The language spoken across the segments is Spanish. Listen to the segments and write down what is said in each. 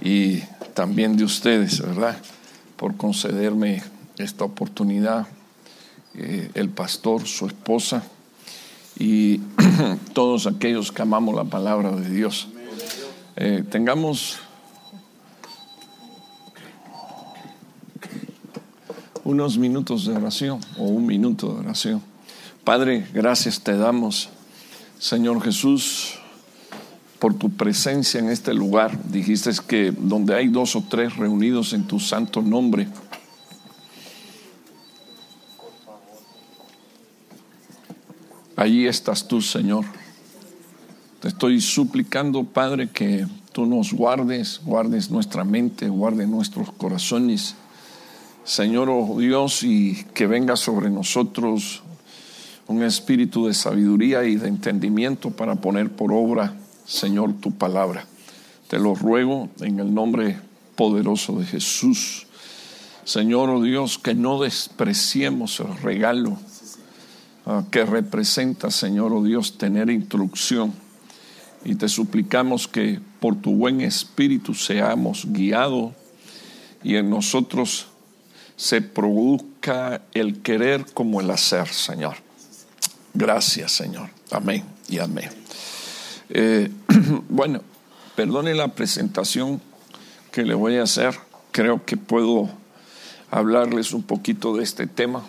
y también de ustedes, ¿verdad? Por concederme esta oportunidad, eh, el pastor, su esposa y todos aquellos que amamos la palabra de Dios. Eh, tengamos unos minutos de oración o un minuto de oración. Padre, gracias te damos, Señor Jesús, por tu presencia en este lugar. Dijiste que donde hay dos o tres reunidos en tu santo nombre, allí estás tú, Señor. Te estoy suplicando, Padre, que tú nos guardes, guardes nuestra mente, guardes nuestros corazones. Señor oh Dios, y que venga sobre nosotros un espíritu de sabiduría y de entendimiento para poner por obra Señor, tu palabra. Te lo ruego en el nombre poderoso de Jesús. Señor, oh Dios, que no despreciemos el regalo ah, que representa, Señor, oh Dios, tener instrucción. Y te suplicamos que por tu buen espíritu seamos guiados y en nosotros se produzca el querer como el hacer, Señor. Gracias, Señor. Amén y amén. Eh, bueno, perdone la presentación que le voy a hacer. Creo que puedo hablarles un poquito de este tema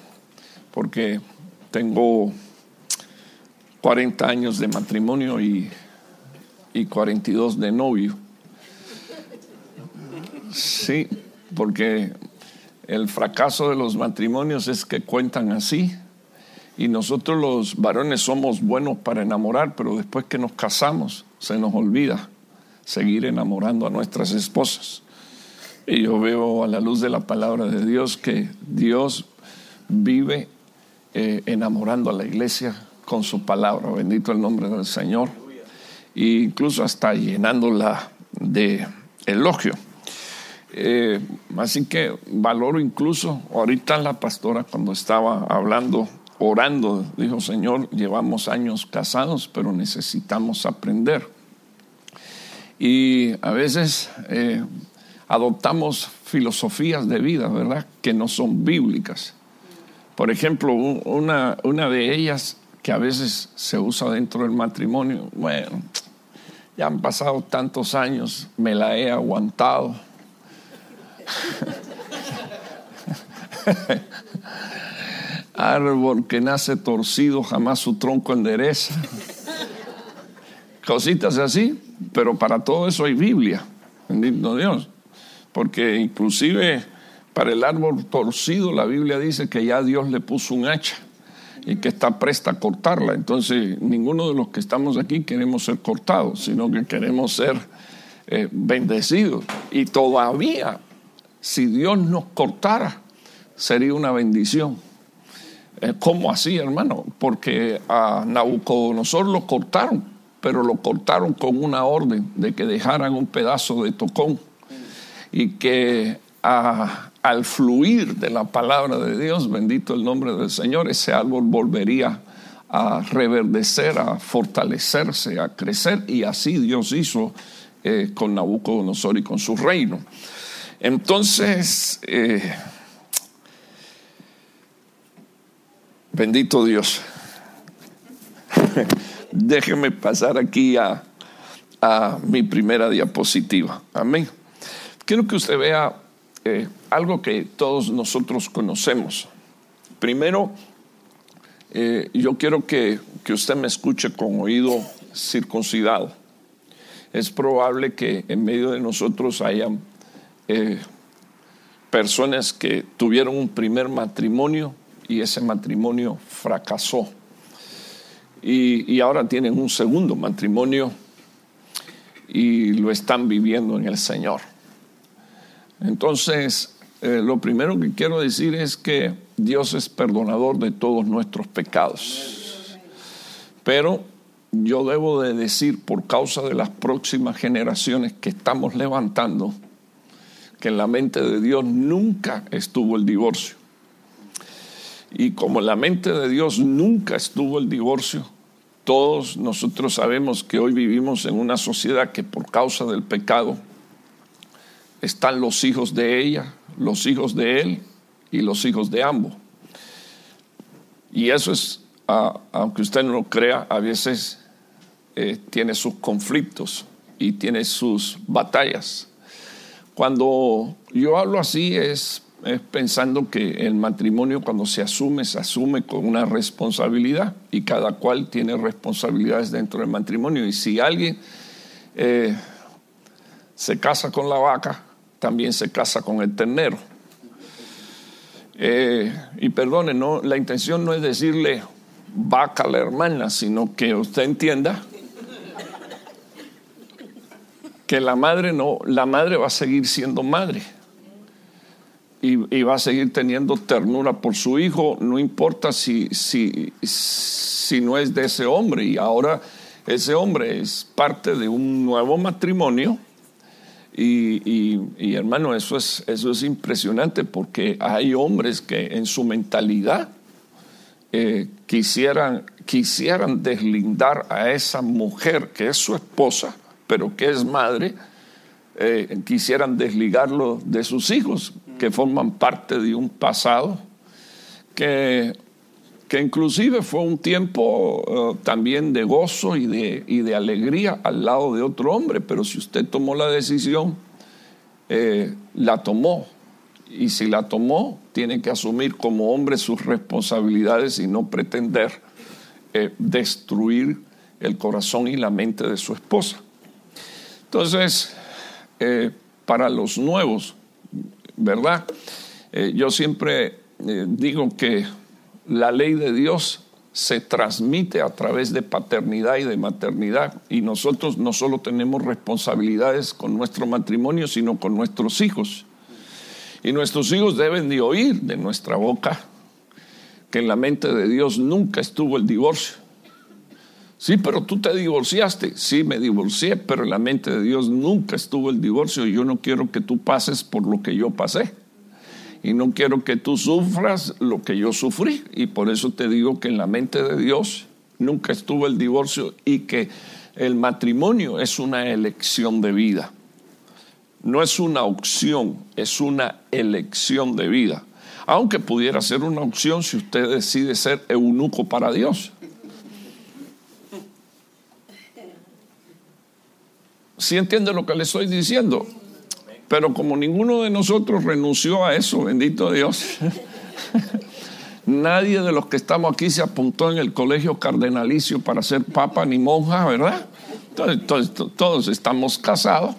porque tengo 40 años de matrimonio y, y 42 de novio. Sí, porque el fracaso de los matrimonios es que cuentan así y nosotros los varones somos buenos para enamorar, pero después que nos casamos se nos olvida seguir enamorando a nuestras esposas. Y yo veo a la luz de la palabra de Dios que Dios vive eh, enamorando a la iglesia con su palabra. Bendito el nombre del Señor. E incluso hasta llenándola de elogio. Eh, así que valoro incluso, ahorita la pastora cuando estaba hablando orando, dijo Señor, llevamos años casados, pero necesitamos aprender. Y a veces eh, adoptamos filosofías de vida, ¿verdad?, que no son bíblicas. Por ejemplo, una, una de ellas que a veces se usa dentro del matrimonio, bueno, ya han pasado tantos años, me la he aguantado. Árbol que nace torcido, jamás su tronco endereza. Cositas así, pero para todo eso hay Biblia, bendito Dios. Porque inclusive para el árbol torcido la Biblia dice que ya Dios le puso un hacha y que está presta a cortarla. Entonces ninguno de los que estamos aquí queremos ser cortados, sino que queremos ser eh, bendecidos. Y todavía, si Dios nos cortara, sería una bendición ¿Cómo así, hermano? Porque a Nabucodonosor lo cortaron, pero lo cortaron con una orden de que dejaran un pedazo de tocón y que al fluir de la palabra de Dios, bendito el nombre del Señor, ese árbol volvería a reverdecer, a fortalecerse, a crecer, y así Dios hizo eh, con Nabucodonosor y con su reino. Entonces, eh, Bendito Dios. Déjeme pasar aquí a, mi primera diapositiva. Amén. Quiero que usted vea eh, algo que todos nosotros conocemos. Primero, eh, yo quiero que, usted me escuche con oído circuncidado. Es probable que en medio de nosotros hayan eh, personas que tuvieron un primer matrimonio y ese matrimonio fracasó. Y, ahora tienen un segundo matrimonio y lo están viviendo en el Señor. Entonces, eh, lo primero que quiero decir es que Dios es perdonador de todos nuestros pecados. Pero yo debo de decir, por causa de las próximas generaciones que estamos levantando, que en la mente de Dios nunca estuvo el divorcio. Y como la mente de Dios nunca estuvo el divorcio, todos nosotros sabemos que hoy vivimos en una sociedad que por causa del pecado están los hijos de ella, los hijos de él y los hijos de ambos. Y eso es, aunque usted no lo crea, a veces eh, tiene sus conflictos y tiene sus batallas. Cuando yo hablo así es, pensando que el matrimonio cuando se asume, se asume con una responsabilidad y cada cual tiene responsabilidades dentro del matrimonio. Y si alguien eh, se casa con la vaca, también se casa con el ternero. Eh, y perdone, no, la intención no es decirle vaca a la hermana, sino que usted entienda que la madre no, la madre va a seguir siendo madre y, va a seguir teniendo ternura por su hijo, no importa si, si, si no es de ese hombre. Y ahora ese hombre es parte de un nuevo matrimonio. Y, y, hermano, eso es, eso es impresionante porque hay hombres que en su mentalidad eh, quisieran, quisieran deslindar a esa mujer que es su esposa pero que es madre, eh, quisieran desligarlo de sus hijos, que forman parte de un pasado que, que inclusive fue un tiempo eh, también de gozo y de, y de alegría al lado de otro hombre, pero si usted tomó la decisión, eh, la tomó. Y si la tomó, tiene que asumir como hombre sus responsabilidades y no pretender destruir el corazón y la mente de su esposa. Entonces, eh, para los nuevos, ¿verdad? Eh, yo siempre eh, digo que la ley de Dios se transmite a través de paternidad y de maternidad y nosotros no solo tenemos responsabilidades con nuestro matrimonio, sino con nuestros hijos. Y nuestros hijos deben de oír de nuestra boca que en la mente de Dios nunca estuvo el divorcio. Sí, pero tú te divorciaste. Sí, me divorcié, pero en la mente de Dios nunca estuvo el divorcio yo no quiero que tú pases por lo que yo pasé. Y no quiero que tú sufras lo que yo sufrí. Y por eso te digo que en la mente de Dios nunca estuvo el divorcio y que el matrimonio es una elección de vida. No es una opción, es una elección de vida. Aunque pudiera ser una opción si usted decide ser eunuco para Dios. ¿Sí entiende lo que le estoy diciendo? Pero como ninguno de nosotros renunció a eso, bendito Dios, nadie de los que estamos aquí se apuntó en el colegio cardenalicio para ser papa ni monja, ¿verdad? Entonces, todos estamos casados.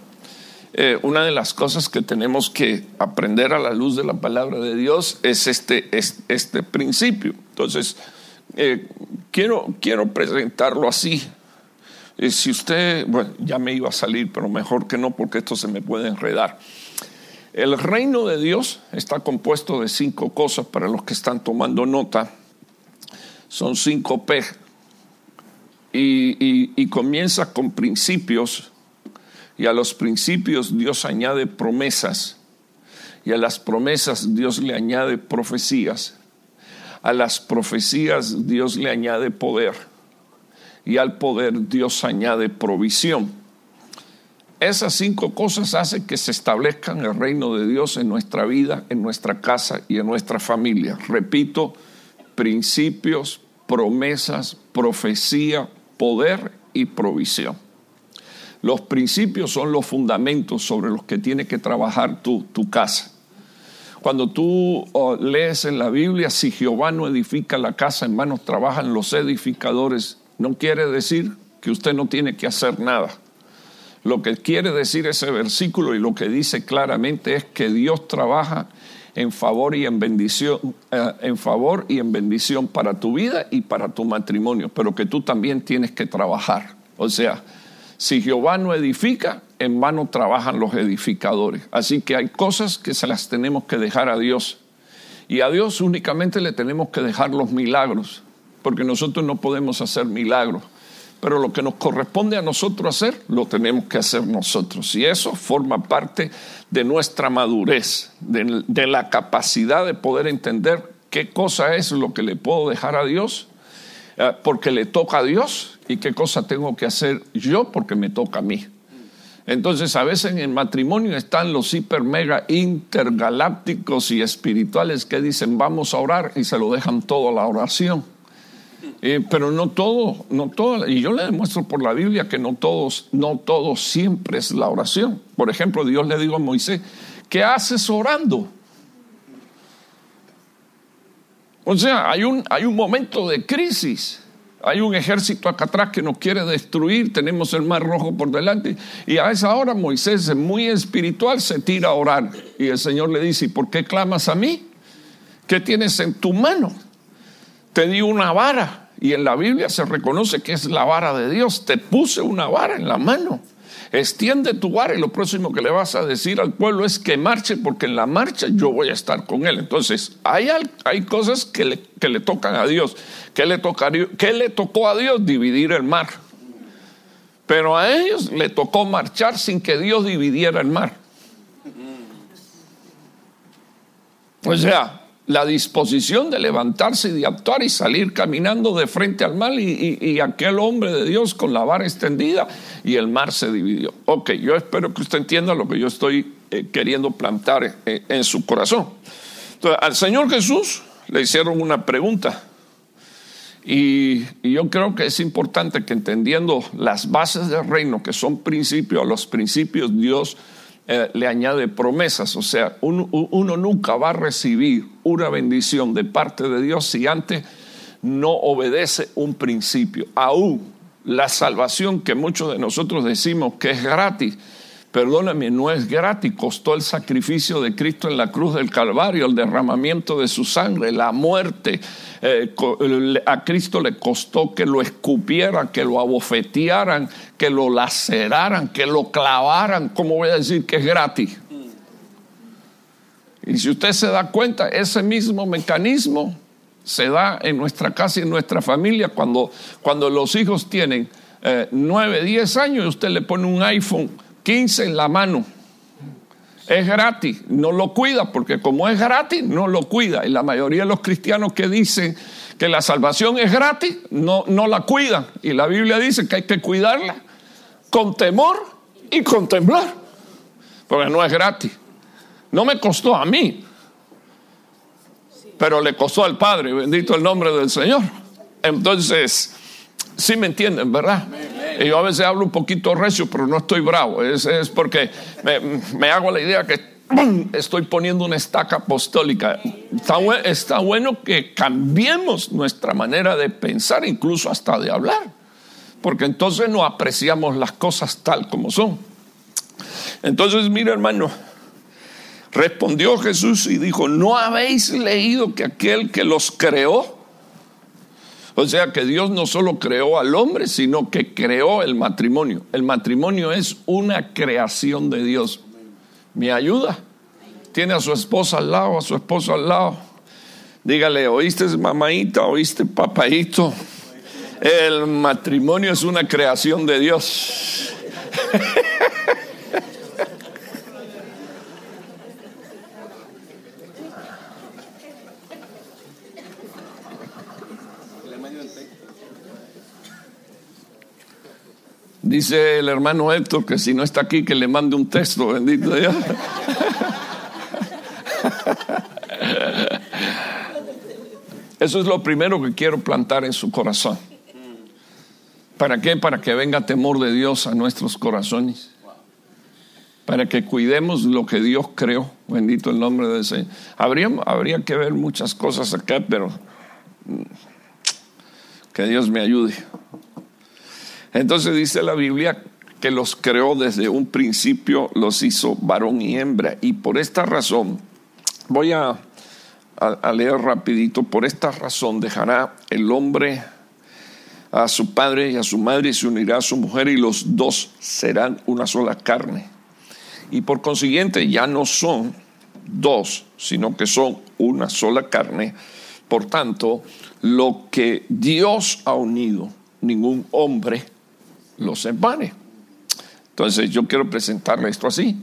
Eh, una de las cosas que tenemos que aprender a la luz de la palabra de Dios es este, este principio. Entonces, eh, quiero, quiero presentarlo así si usted, bueno, ya me iba a salir, pero mejor que no porque esto se me puede enredar. El reino de Dios está compuesto de cinco cosas para los que están tomando nota. Son cinco P. Y, y comienza con principios. Y a los principios Dios añade promesas. Y a las promesas Dios le añade profecías. A las profecías Dios le añade poder y al poder Dios añade provisión. Esas cinco cosas hacen que se establezcan el reino de Dios en nuestra vida, en nuestra casa y en nuestra familia. Repito, principios, promesas, profecía, poder y provisión. Los principios son los fundamentos sobre los que tiene que trabajar tu, tu casa. Cuando tú oh, lees en la Biblia, si Jehová no edifica la casa, en manos trabajan los edificadores no quiere decir que usted no tiene que hacer nada. Lo que quiere decir ese versículo y lo que dice claramente es que Dios trabaja en favor y en bendición, eh, en favor y en bendición para tu vida y para tu matrimonio, pero que tú también tienes que trabajar. O sea, si Jehová no edifica, en vano trabajan los edificadores. Así que hay cosas que se las tenemos que dejar a Dios. Y a Dios únicamente le tenemos que dejar los milagros porque nosotros no podemos hacer milagros. Pero lo que nos corresponde a nosotros hacer, lo tenemos que hacer nosotros. Y eso forma parte de nuestra madurez, de, la capacidad de poder entender qué cosa es lo que le puedo dejar a Dios, eh, porque le toca a Dios, y qué cosa tengo que hacer yo porque me toca a mí. Entonces a veces en el matrimonio están los hiper mega intergalácticos y espirituales que dicen vamos a orar y se lo dejan todo a la oración. Eh, pero no todo, no todo, y yo le demuestro por la Biblia que no todos, no todo siempre es la oración. Por ejemplo, Dios le dijo a Moisés, ¿qué haces orando? O sea, hay un, hay un momento de crisis. Hay un ejército acá atrás que nos quiere destruir, tenemos el mar rojo por delante. Y a esa hora Moisés, muy espiritual, se tira a orar. Y el Señor le dice, ¿y por qué clamas a mí? ¿Qué tienes en tu mano? Te di una vara. Y en la Biblia se reconoce que es la vara de Dios. Te puse una vara en la mano extiende tu vara y lo próximo que le vas a decir al pueblo es que marche porque en la marcha yo voy a estar con él. Entonces, hay, hay cosas que le, que le tocan a Dios. ¿Qué le, ¿Qué le tocó a Dios? Dividir el mar. Pero a ellos le tocó marchar sin que Dios dividiera el mar. O sea, la disposición de levantarse y de actuar y salir caminando de frente al mal y, aquel hombre de Dios con la vara extendida y el mar se dividió. Ok, yo espero que usted entienda lo que yo estoy eh, queriendo plantar eh, en su corazón. Entonces, al Señor Jesús le hicieron una pregunta y, y, yo creo que es importante que entendiendo las bases del reino, que son principios, los principios Dios eh, le añade promesas. O sea, uno, nunca va a recibir una bendición de parte de Dios si antes no obedece un principio. Aún la salvación que muchos de nosotros decimos que es gratis, perdóname, no es gratis, costó el sacrificio de Cristo en la cruz del Calvario, el derramamiento de su sangre, la muerte. Eh, a Cristo le costó que lo escupieran, que lo abofetearan, que lo laceraran, que lo clavaran. ¿Cómo voy a decir que es gratis? Y si usted se da cuenta, ese mismo mecanismo se da en nuestra casa y en nuestra familia cuando, cuando los hijos tienen eh, 9, 10 años y usted le pone un iPhone 15 en la mano. Es gratis, no lo cuida, porque como es gratis, no lo cuida. Y la mayoría de los cristianos que dicen que la salvación es gratis, no, no la cuidan. Y la Biblia dice que hay que cuidarla con temor y con temblar, porque no es gratis. No me costó a mí, pero le costó al Padre, bendito el nombre del Señor. Entonces, sí me entienden, ¿verdad? Y yo a veces hablo un poquito recio, pero no estoy bravo. Es, porque me, hago la idea que estoy poniendo una estaca apostólica. Está, está bueno que cambiemos nuestra manera de pensar, incluso hasta de hablar. Porque entonces no apreciamos las cosas tal como son. Entonces, mira hermano, respondió Jesús y dijo, ¿no habéis leído que aquel que los creó o sea que Dios no solo creó al hombre, sino que creó el matrimonio. El matrimonio es una creación de Dios. ¿Me ayuda? Tiene a su esposa al lado, a su esposo al lado. Dígale, ¿oíste mamaita? ¿Oíste papaito? El matrimonio es una creación de Dios. Dice el hermano Héctor que si no está aquí, que le mande un texto, bendito Dios. Eso es lo primero que quiero plantar en su corazón. ¿Para qué? Para que venga temor de Dios a nuestros corazones. Para que cuidemos lo que Dios creó. Bendito el nombre de ese. Habría, habría que ver muchas cosas acá, pero mm, que Dios me ayude. Entonces dice la Biblia que los creó desde un principio, los hizo varón y hembra. Y por esta razón, voy a, leer rapidito, por esta razón dejará el hombre a su padre y a su madre y se unirá a su mujer y los dos serán una sola carne. Y por consiguiente ya no son dos, sino que son una sola carne. Por tanto, lo que Dios ha unido, ningún hombre los empane. Entonces yo quiero presentarle esto así.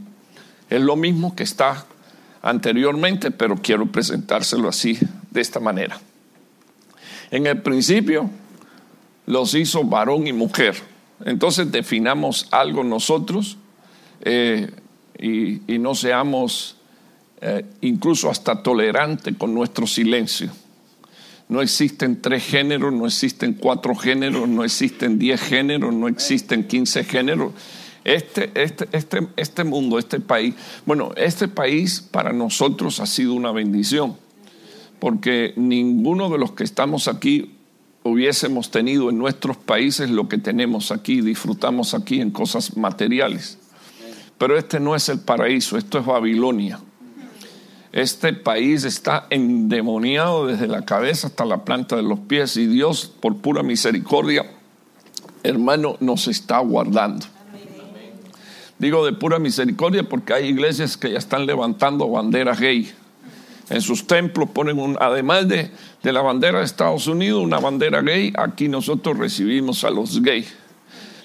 Es lo mismo que está anteriormente, pero quiero presentárselo así, de esta manera. En el principio los hizo varón y mujer. Entonces definamos algo nosotros eh, y, no seamos eh, incluso hasta tolerantes con nuestro silencio. No existen tres géneros, no existen cuatro géneros, no existen diez géneros, no existen quince géneros. Este, este, este, este mundo, este país, bueno, este país para nosotros ha sido una bendición, porque ninguno de los que estamos aquí hubiésemos tenido en nuestros países lo que tenemos aquí, disfrutamos aquí en cosas materiales. Pero este no es el paraíso, esto es Babilonia. Este país está endemoniado desde la cabeza hasta la planta de los pies y Dios, por pura misericordia, hermano, nos está guardando. Digo de pura misericordia porque hay iglesias que ya están levantando banderas gay. En sus templos ponen un, además de, de la bandera de Estados Unidos, una bandera gay. Aquí nosotros recibimos a los gays.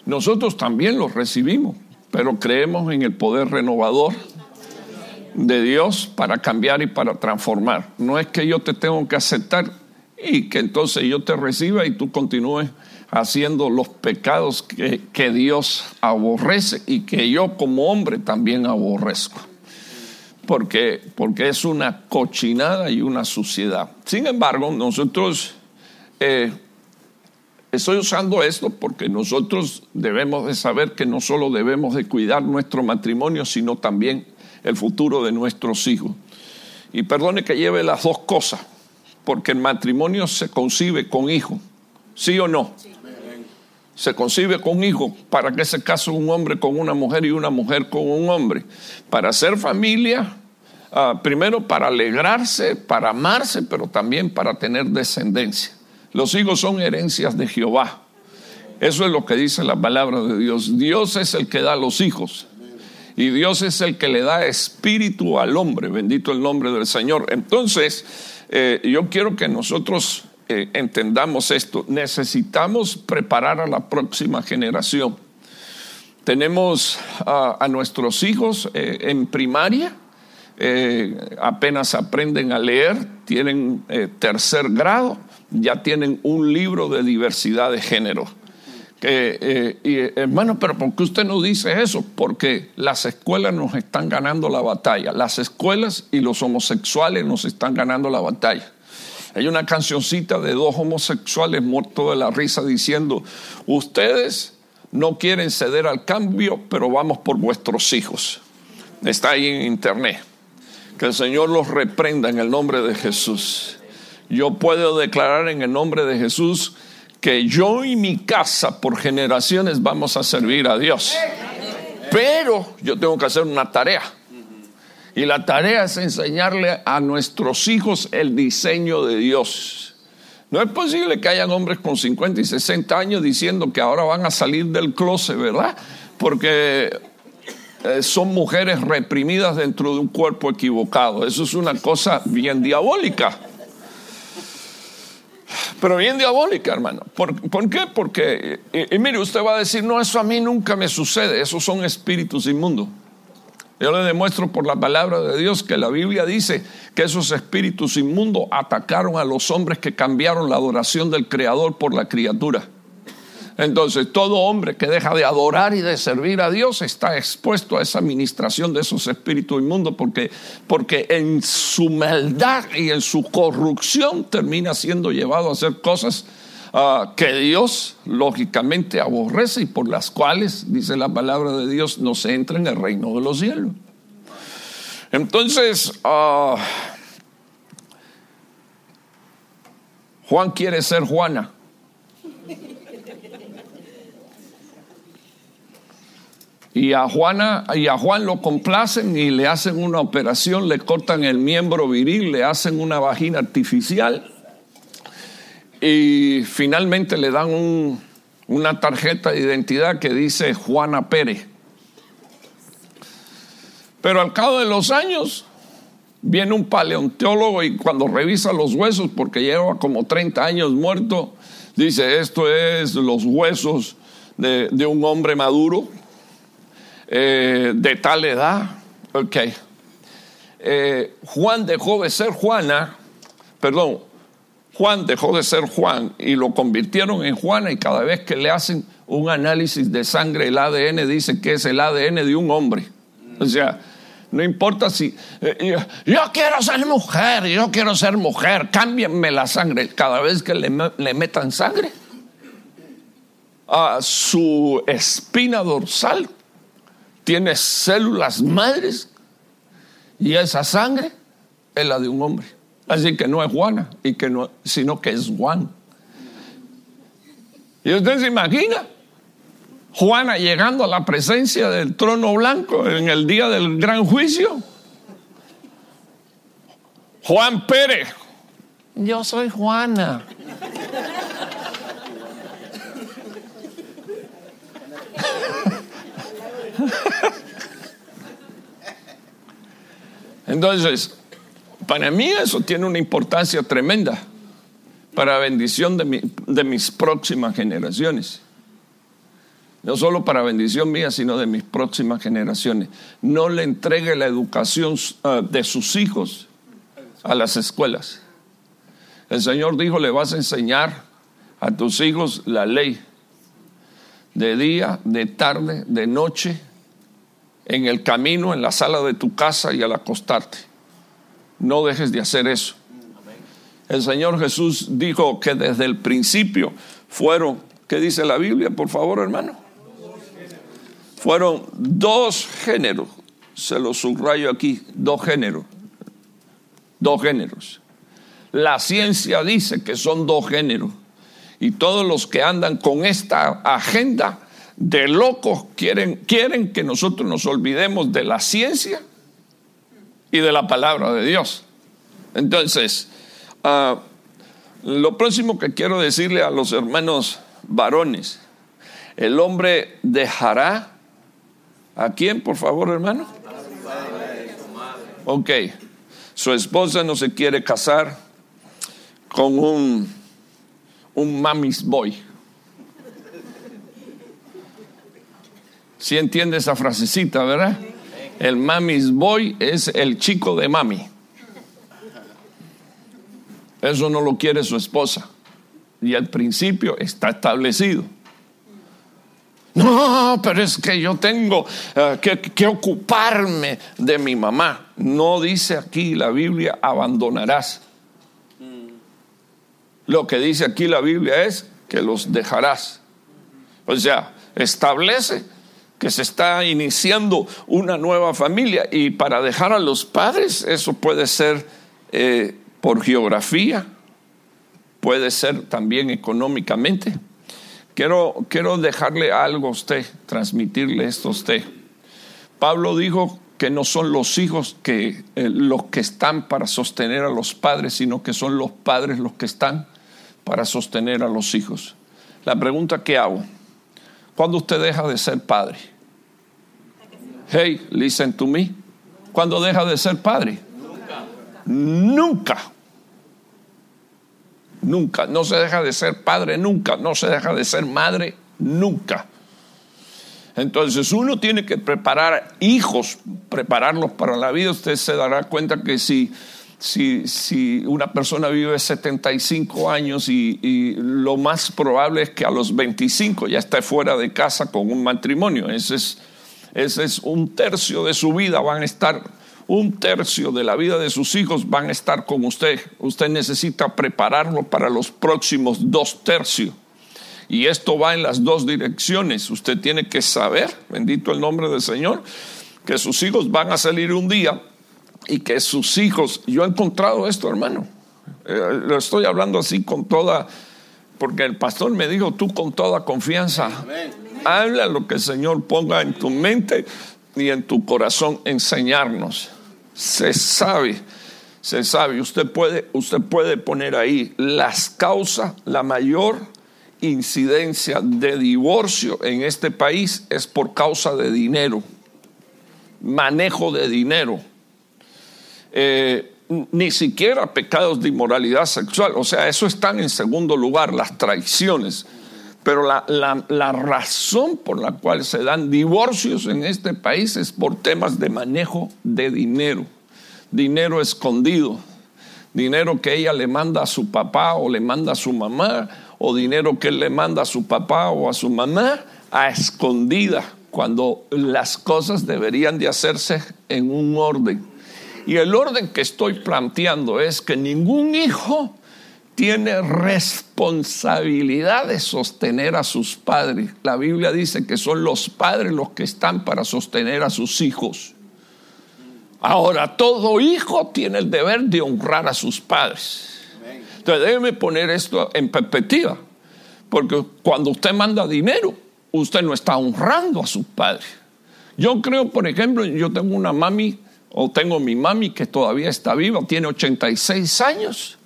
Nosotros también los recibimos, pero creemos en el poder renovador de Dios para cambiar y para transformar. No es que yo te tengo que aceptar y que entonces yo te reciba y tú continúes haciendo los pecados que, que Dios aborrece y que yo como hombre también aborrezco. Porque, porque es una cochinada y una suciedad. Sin embargo, nosotros, eh, estoy usando esto porque nosotros debemos de saber que no solo debemos de cuidar nuestro matrimonio, sino también el futuro de nuestros hijos. Y perdone que lleve las dos cosas, porque el matrimonio se concibe con hijos, ¿sí o no? Se concibe con hijos. ¿Para que se case un hombre con una mujer y una mujer con un hombre? Para hacer familia, ah, primero para alegrarse, para amarse, pero también para tener descendencia. Los hijos son herencias de Jehová. Eso es lo que dice la palabra de Dios. Dios es el que da los hijos. Y Dios es el que le da espíritu al hombre, bendito el nombre del Señor. Entonces, eh, yo quiero que nosotros eh, entendamos esto. Necesitamos preparar a la próxima generación. Tenemos a nuestros hijos eh, en primaria, apenas aprenden a leer, tienen tercer grado, ya tienen un libro de diversidad de género eh, y, hermano, pero ¿por qué usted no dice eso? Porque las escuelas nos están ganando la batalla. Las escuelas y los homosexuales nos están ganando la batalla. Hay una cancioncita de dos homosexuales muertos de la risa diciendo, ustedes no quieren ceder al cambio, pero vamos por vuestros hijos. Está ahí en internet. Que el Señor los reprenda en el nombre de Jesús. Yo puedo declarar en el nombre de Jesús que yo y mi casa por generaciones vamos a servir a Dios. Pero yo tengo que hacer una tarea. Y la tarea es enseñarle a nuestros hijos el diseño de Dios. No es posible que hayan hombres con 50 y 60 años diciendo que ahora van a salir del closet, ¿verdad? Porque eh, son mujeres reprimidas dentro de un cuerpo equivocado. Eso es una cosa bien diabólica pero bien diabólica, hermano. ¿Por, qué? Porque, y, mire, usted va a decir, no, eso a mí nunca me sucede, esos son espíritus inmundos. Yo le demuestro por la palabra de Dios que la Biblia dice que esos espíritus inmundos atacaron a los hombres que cambiaron la adoración del Creador por la criatura. Entonces, todo hombre que deja de adorar y de servir a Dios está expuesto a esa administración de esos espíritus inmundos porque, porque en su maldad y en su corrupción termina siendo llevado a hacer cosas ah, que Dios lógicamente aborrece y por las cuales, dice la palabra de Dios, no se entra en el reino de los cielos. Entonces, ah, Juan quiere ser Juana. Y a, Juana, y a Juan lo complacen y le hacen una operación, le cortan el miembro viril, le hacen una vagina artificial y finalmente le dan una tarjeta de identidad que dice Juana Pérez. Pero al cabo de los años viene un paleontólogo y cuando revisa los huesos, porque lleva como 30 años muerto, dice, esto es los huesos de, de un hombre maduro eh, de tal edad. Ok. Eh, Juan dejó de ser Juana, perdón, Juan dejó de ser Juan y lo convirtieron en Juana y cada vez que le hacen un análisis de sangre, el ADN dice que es el ADN de un hombre. O sea, no importa si eh, yo, quiero ser mujer, yo quiero ser mujer, cámbienme la sangre cada vez que le, le metan sangre. A su espina dorsal tiene células madres y esa sangre es la de un hombre. Así que no es Juana, y que no, sino que es Juan. ¿Y usted se imagina? Juana llegando a la presencia del trono blanco en el día del gran juicio. Juan Pérez, yo soy Juana. Entonces, para mí eso tiene una importancia tremenda para bendición de, mis próximas generaciones. No solo para bendición mía, sino de mis próximas generaciones. No le entregue la educación ah, de sus hijos a las escuelas. El Señor dijo, le vas a enseñar a tus hijos la ley de día, de tarde, de noche, en el camino, en la sala de tu casa y al acostarte. No dejes de hacer eso. El Señor Jesús dijo que desde el principio fueron, ¿qué dice la Biblia, por favor, hermano? Fueron dos géneros, se lo subrayo aquí, dos géneros, dos géneros. La ciencia dice que son dos géneros y todos los que andan con esta agenda de locos quieren, quieren que nosotros nos olvidemos de la ciencia y de la palabra de Dios. Entonces, ah, lo próximo que quiero decirle a los hermanos varones, el hombre dejará a quién, por favor, hermano. Ok, su esposa no se quiere casar con un, un mamis boy. Si entiende esa frasecita, ¿verdad? El mamis boy es el chico de mami. Eso no lo quiere su esposa. Y al principio está establecido. No, pero es que yo tengo eh, que, ocuparme de mi mamá. No dice aquí la Biblia, abandonarás. Lo que dice aquí la Biblia es que los dejarás. O sea, establece que se está iniciando una nueva familia y para dejar a los padres, eso puede ser eh, por geografía, puede ser también económicamente. Quiero, quiero dejarle algo a usted, transmitirle esto a usted. Pablo dijo que no son los hijos que, eh, los que están para sostener a los padres, sino que son los padres los que están para sostener a los hijos. La pregunta que hago, ¿Cuándo usted deja de ser padre? Hey, listen to me. ¿Cuándo deja de ser padre? Nunca. Nunca. Nunca. No se deja de ser padre nunca. No se deja de ser madre nunca. Entonces uno tiene que preparar hijos, prepararlos para la vida. Usted se dará cuenta que si si, una persona vive 75 años y, lo más probable es que a los 25 ya esté fuera de casa con un matrimonio. Ese es, ese es un tercio de su vida, van a estar, un tercio de la vida de sus hijos van a estar con usted. Usted necesita prepararlo para los próximos dos tercios. Y esto va en las dos direcciones. Usted tiene que saber, bendito el nombre del Señor, que sus hijos van a salir un día y que sus hijos, yo he encontrado esto, hermano, eh, lo estoy hablando así con toda, porque el pastor me dijo, tú con toda confianza, habla lo que el Señor ponga en tu mente y en tu corazón enseñarnos. Se sabe, se sabe, usted puede, usted puede poner ahí las causas, la mayor incidencia de divorcio en este país es por causa de dinero, manejo de dinero eh, ni siquiera pecados de inmoralidad sexual. O sea, eso están en segundo lugar, las traiciones. Pero la, la, razón por la cual se dan divorcios en este país es por temas de manejo de dinero, dinero escondido, dinero que ella le manda a su papá o le manda a su mamá o dinero que él le manda a su papá o a su mamá a escondida, cuando las cosas deberían de hacerse en un orden. Y el orden que estoy planteando es que ningún hijo tiene responsabilidad de sostener a sus padres. La Biblia dice que son los padres los que están para sostener a sus hijos. Ahora, todo hijo tiene el deber de honrar a sus padres. Entonces, déjeme poner esto en perspectiva, porque cuando usted manda dinero, usted no está honrando a sus padres. Yo creo, por ejemplo, yo tengo una mami, o tengo mi mami que todavía está viva, tiene 86 años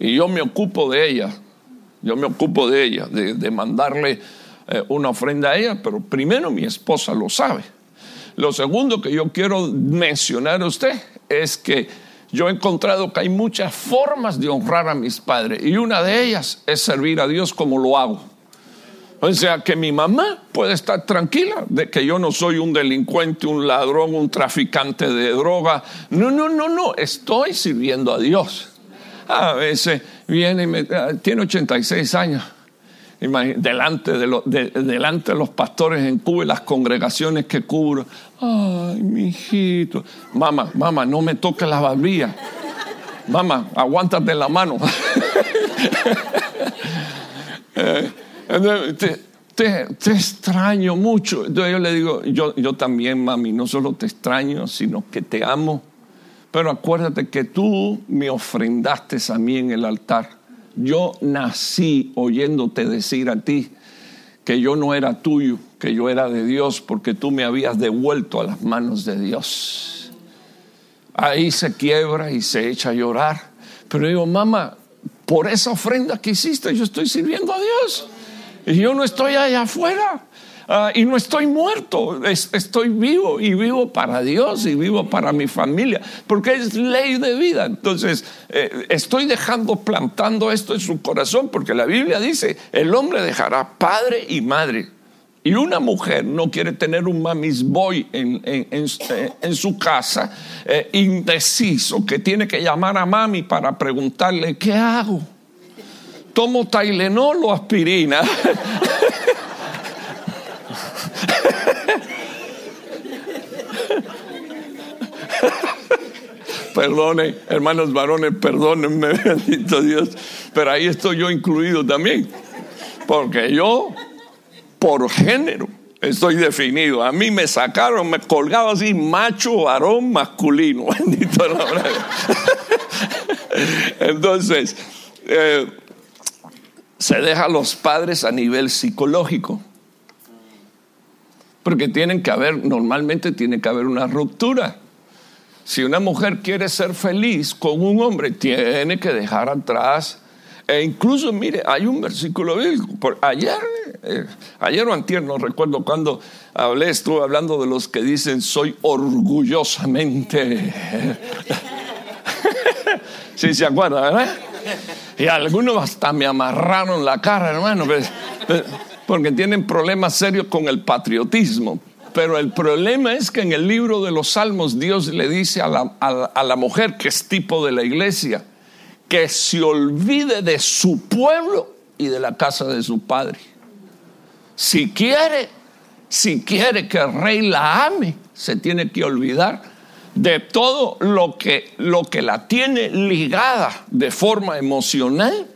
y yo me ocupo de ella, yo me ocupo de ella, de, mandarle eh, una ofrenda a ella, pero primero mi esposa lo sabe. Lo segundo que yo quiero mencionar a usted es que yo he encontrado que hay muchas formas de honrar a mis padres y una de ellas es servir a Dios como lo hago. O sea, que mi mamá puede estar tranquila de que yo no soy un delincuente, un ladrón, un traficante de droga. No, no, no, no, estoy sirviendo a Dios. A veces viene y me, ah, tiene 86 años. Delante de, delante de los pastores en Cuba y las congregaciones que cubro. Ay, mi hijito. Mamá, mamá, no me toques la barbilla. Mamá, aguántate la mano. Eh, te, extraño mucho. Entonces yo le digo, yo, yo también, mami, no solo te extraño, sino que te amo pero acuérdate que tú me ofrendaste a mí en el altar. Yo nací oyéndote decir a ti que yo no era tuyo, que yo era de Dios, porque tú me habías devuelto a las manos de Dios. Ahí se quiebra y se echa a llorar. Pero digo, mamá, por esa ofrenda que hiciste, yo estoy sirviendo a Dios. Yo no estoy allá afuera. Ah, y no estoy muerto, estoy vivo y vivo para Dios y vivo para mi familia, porque es ley de vida. Entonces, eh, estoy dejando, plantando esto en su corazón, porque la Biblia dice, el hombre dejará padre y madre. Y una mujer no quiere tener un mamis boy en, en, su casa, eh, indeciso, que tiene que llamar a mami para preguntarle, ¿qué hago? ¿Tomo Tylenol o aspirina? Perdone, hermanos varones, perdónenme, bendito Dios, pero ahí estoy yo incluido también, porque yo, por género, estoy definido. A mí me sacaron, me colgaba así, macho, varón, masculino, bendito nombre. Entonces, eh, se deja a los padres a nivel psicológico. Porque tienen que haber, normalmente tiene que haber una ruptura. Si una mujer quiere ser feliz con un hombre, tiene que dejar atrás. E incluso, mire, hay un versículo bíblico. ayer, eh, ayer o antier, no recuerdo cuando hablé, estuve hablando de los que dicen soy orgullosamente. sí, se acuerda, ¿verdad? Y algunos hasta me amarraron la cara, hermano. Pues, pues, porque tienen problemas serios con el patriotismo. Pero el problema es que en el libro de los Salmos Dios le dice a la, a la, mujer que es tipo de la iglesia que se olvide de su pueblo y de la casa de su padre. Si quiere, si quiere que el rey la ame, se tiene que olvidar de todo lo que, lo que la tiene ligada de forma emocional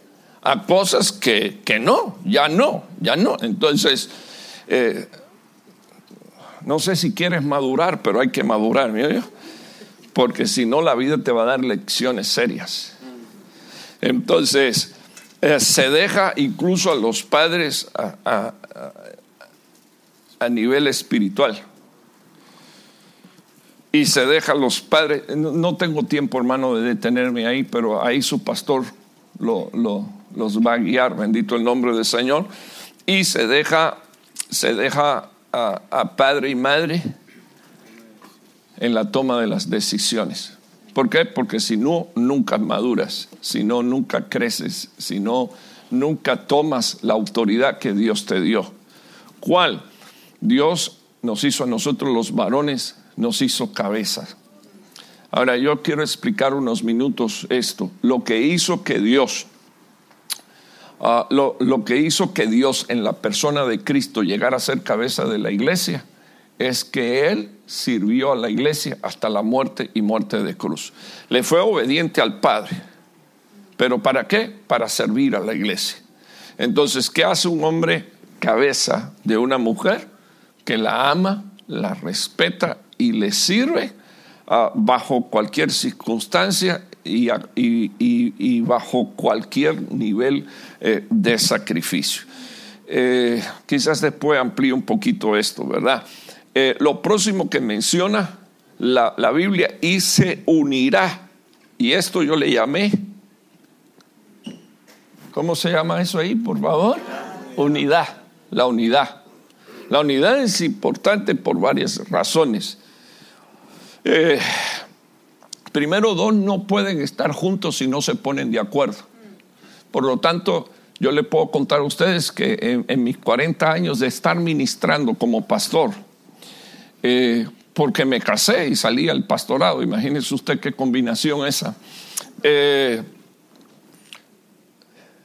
a cosas que, no, ya no, ya no. Entonces, eh, no sé si quieres madurar, pero hay que madurar, porque si no la vida te va a dar lecciones serias. Entonces, eh, se deja incluso a los padres a, a nivel espiritual. Y se deja a los padres, no tengo tiempo hermano de detenerme ahí, pero ahí su pastor lo, los va a guiar, bendito el nombre del Señor, y se deja, se deja a, padre y madre en la toma de las decisiones. ¿Por qué? Porque si no, nunca maduras, si no, nunca creces, si no, nunca tomas la autoridad que Dios te dio. ¿Cuál? Dios nos hizo a nosotros los varones, nos hizo cabezas. Ahora yo quiero explicar unos minutos esto. Lo que hizo que Dios ah, lo, lo que hizo que Dios en la persona de Cristo llegara a ser cabeza de la iglesia es que Él sirvió a la iglesia hasta la muerte y muerte de cruz. Le fue obediente al Padre. ¿Pero para qué? Para servir a la iglesia. Entonces, ¿qué hace un hombre cabeza de una mujer? Que la ama, la respeta y le sirve ah, bajo cualquier circunstancia y, bajo cualquier nivel eh, de sacrificio. Eh, quizás después amplíe un poquito esto, ¿verdad? Eh, lo próximo que menciona la, la Biblia, y se unirá. Y esto yo le llamé, ¿cómo se llama eso ahí, por favor? Unidad, la unidad. La unidad es importante por varias razones. Eh, primero, dos no pueden estar juntos si no se ponen de acuerdo. Por lo tanto, yo le puedo contar a ustedes que en, mis 40 años de estar ministrando como pastor, eh, porque me casé y salí al pastorado. Imagínese usted qué combinación esa. Eh,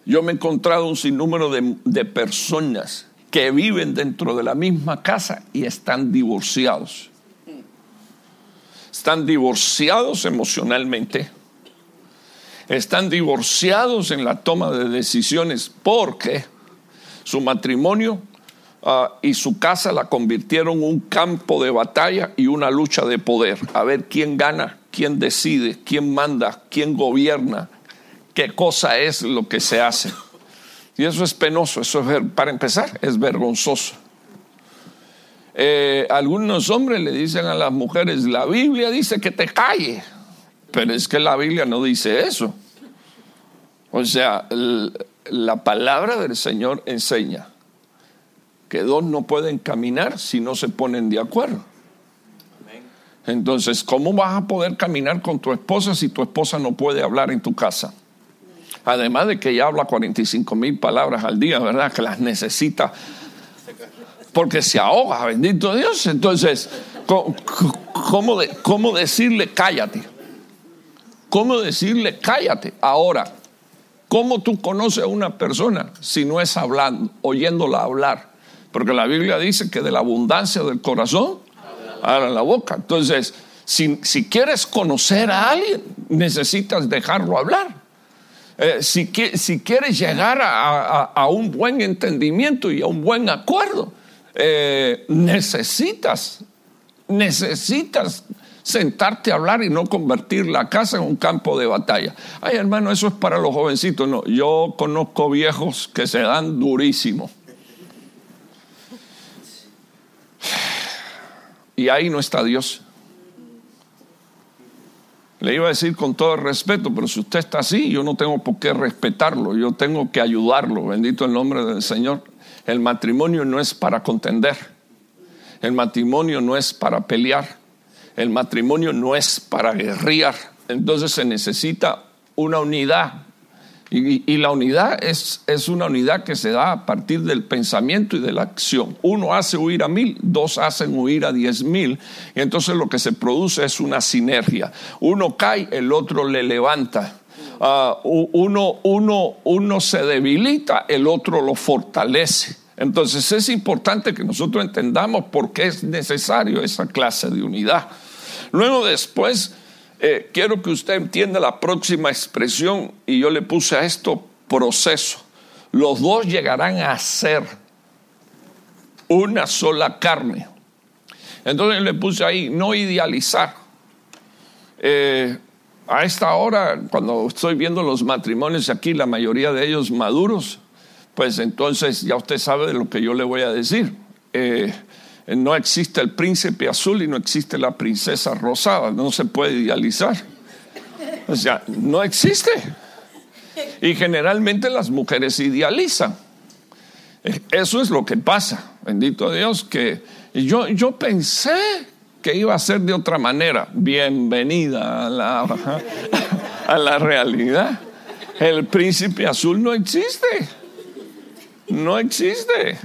yo me he encontrado un sinnúmero de, de personas que viven dentro de la misma casa y están divorciados. Están divorciados emocionalmente. Están divorciados en la toma de decisiones porque su matrimonio Ah, y su casa la convirtieron en un campo de batalla y una lucha de poder. A ver quién gana, quién decide, quién manda, quién gobierna, qué cosa es lo que se hace. Y eso es penoso, eso es, para empezar es vergonzoso. Eh, algunos hombres le dicen a las mujeres, la Biblia dice que te calle, pero es que la Biblia no dice eso. O sea, la palabra del Señor enseña que dos no pueden caminar si no se ponen de acuerdo. Entonces, ¿cómo vas a poder caminar con tu esposa si tu esposa no puede hablar en tu casa? Además de que ella habla 45 mil palabras al día, ¿verdad? Que las necesita porque se ahoga, bendito Dios. Entonces, ¿cómo, cómo decirle cállate? ¿Cómo decirle cállate? Ahora, ¿cómo tú conoces a una persona si no es hablando, oyéndola hablar? Porque la Biblia dice que de la abundancia del corazón, habla la boca. Entonces, si, quieres conocer a alguien, necesitas dejarlo hablar. Eh, si, si, quieres llegar a, un buen entendimiento y a un buen acuerdo, eh, necesitas, necesitas sentarte a hablar y no convertir la casa en un campo de batalla. Ay, hermano, eso es para los jovencitos. No, yo conozco viejos que se dan durísimo. Y ahí no está Dios. Le iba a decir con todo el respeto, pero si usted está así, yo no tengo por qué respetarlo, yo tengo que ayudarlo, bendito el nombre del Señor. El matrimonio no es para contender, el matrimonio no es para pelear, el matrimonio no es para guerrear, entonces se necesita una unidad y, la unidad es, es, una unidad que se da a partir del pensamiento y de la acción. Uno hace huir a mil, dos hacen huir a diez mil. Y entonces lo que se produce es una sinergia. Uno cae, el otro le levanta. Ah, uno, uno, uno se debilita, el otro lo fortalece. Entonces es importante que nosotros entendamos por qué es necesario esa clase de unidad. Luego después eh, quiero que usted entienda la próxima expresión y yo le puse a esto proceso. Los dos llegarán a ser una sola carne. Entonces le puse ahí, no idealizar. Eh, a esta hora, cuando estoy viendo los matrimonios aquí, la mayoría de ellos maduros, pues entonces ya usted sabe de lo que yo le voy a decir. Eh, no existe el príncipe azul y no existe la princesa rosada, no se puede idealizar. O sea, no existe. Y generalmente las mujeres idealizan. Eso es lo que pasa, bendito Dios, que yo, yo pensé que iba a ser de otra manera. Bienvenida a la, a la realidad. El príncipe azul no existe. No existe.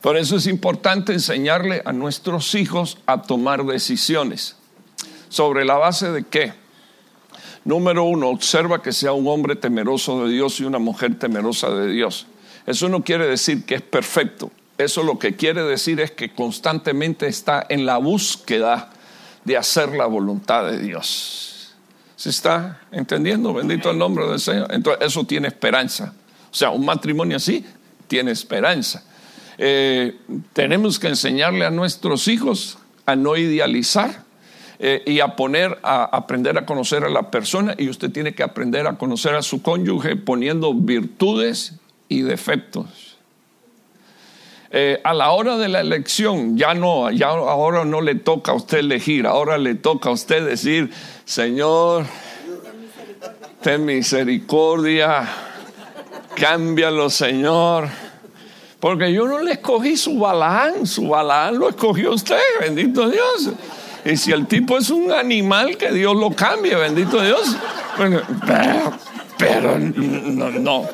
Por eso es importante enseñarle a nuestros hijos a tomar decisiones. ¿Sobre la base de qué? Número uno, observa que sea un hombre temeroso de Dios y una mujer temerosa de Dios. Eso no quiere decir que es perfecto. Eso lo que quiere decir es que constantemente está en la búsqueda de hacer la voluntad de Dios. ¿Se está entendiendo? Bendito el nombre del Señor. Entonces, eso tiene esperanza. O sea, un matrimonio así tiene esperanza. Eh, tenemos que enseñarle a nuestros hijos a no idealizar eh, y a poner, a aprender a conocer a la persona y usted tiene que aprender a conocer a su cónyuge poniendo virtudes y defectos. Eh, a la hora de la elección, ya no, ya ahora no le toca a usted elegir, ahora le toca a usted decir, Señor, ten misericordia, cámbialo, Señor. Porque yo no le escogí su balán, su balán lo escogió usted, bendito Dios. Y si el tipo es un animal, que Dios lo cambie, bendito Dios. pero, pero no, no.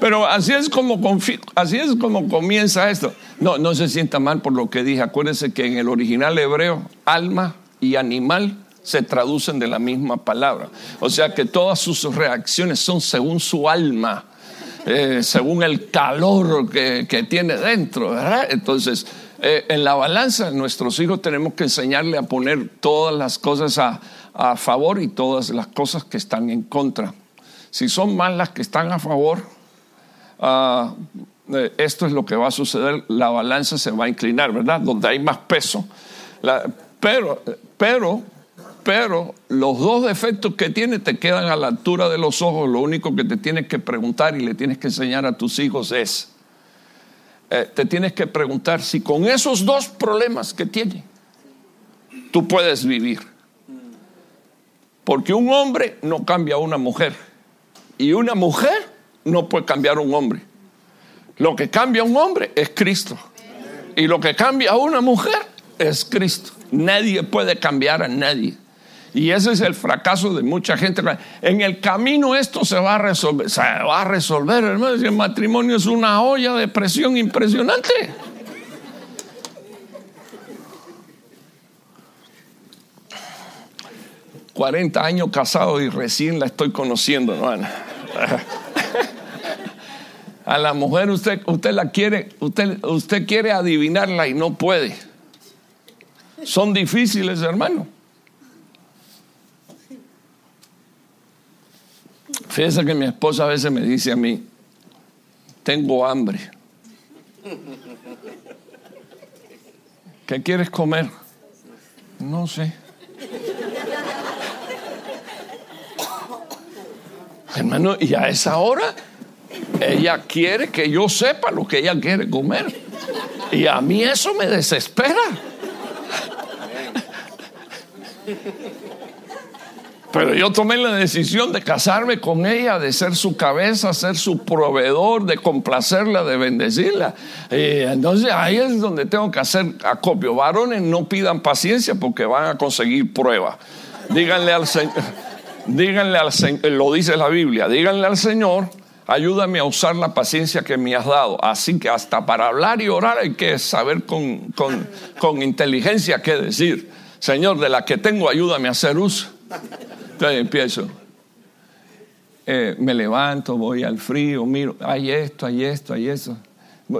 Pero así es como así es como comienza esto. No, no se sienta mal por lo que dije. Acuérdense que en el original hebreo, alma y animal se traducen de la misma palabra. O sea que todas sus reacciones son según su alma, eh, según el calor que, tiene dentro. ¿verdad? Entonces, eh, en la balanza, nuestros hijos tenemos que enseñarle a poner todas las cosas a, favor y todas las cosas que están en contra. Si son más las que están a favor, ah, esto es lo que va a suceder, la balanza se va a inclinar, ¿verdad? Donde hay más peso. pero, pero pero los dos defectos que tiene te quedan a la altura de los ojos. Lo único que te tienes que preguntar y le tienes que enseñar a tus hijos es, eh, te tienes que preguntar si con esos dos problemas que tiene, tú puedes vivir. Porque un hombre no cambia a una mujer y una mujer no puede cambiar a un hombre. Lo que cambia a un hombre es Cristo. Y lo que cambia a una mujer es Cristo. Nadie puede cambiar a nadie. Y ese es el fracaso de mucha gente. En el camino esto se va a resolver, se va a resolver, hermano. El matrimonio es una olla de presión impresionante. ...40 años casado y recién la estoy conociendo, hermano. A la mujer usted, usted la quiere, usted, usted quiere adivinarla y no puede. Son difíciles, hermano. Fíjese que mi esposa a veces me dice a mí, tengo hambre. ¿Qué quieres comer? No sé. Hermano, y a esa hora ella quiere que yo sepa lo que ella quiere comer. Y a mí eso me desespera. Pero yo tomé la decisión de casarme con ella, de ser su cabeza, ser su proveedor, de complacerla, de bendecirla. entonces ahí es donde tengo que hacer acopio. Varones no pidan paciencia porque van a conseguir prueba. Díganle al Señor, díganle al Señor, lo dice la Biblia, díganle al Señor, ayúdame a usar la paciencia que me has dado. Así que hasta para hablar y orar hay que saber con, con, con inteligencia qué decir. Señor, de la que tengo, ayúdame a hacer uso. Entonces empiezo. Eh, me levanto, voy al frío, miro, hay esto, hay esto, hay eso.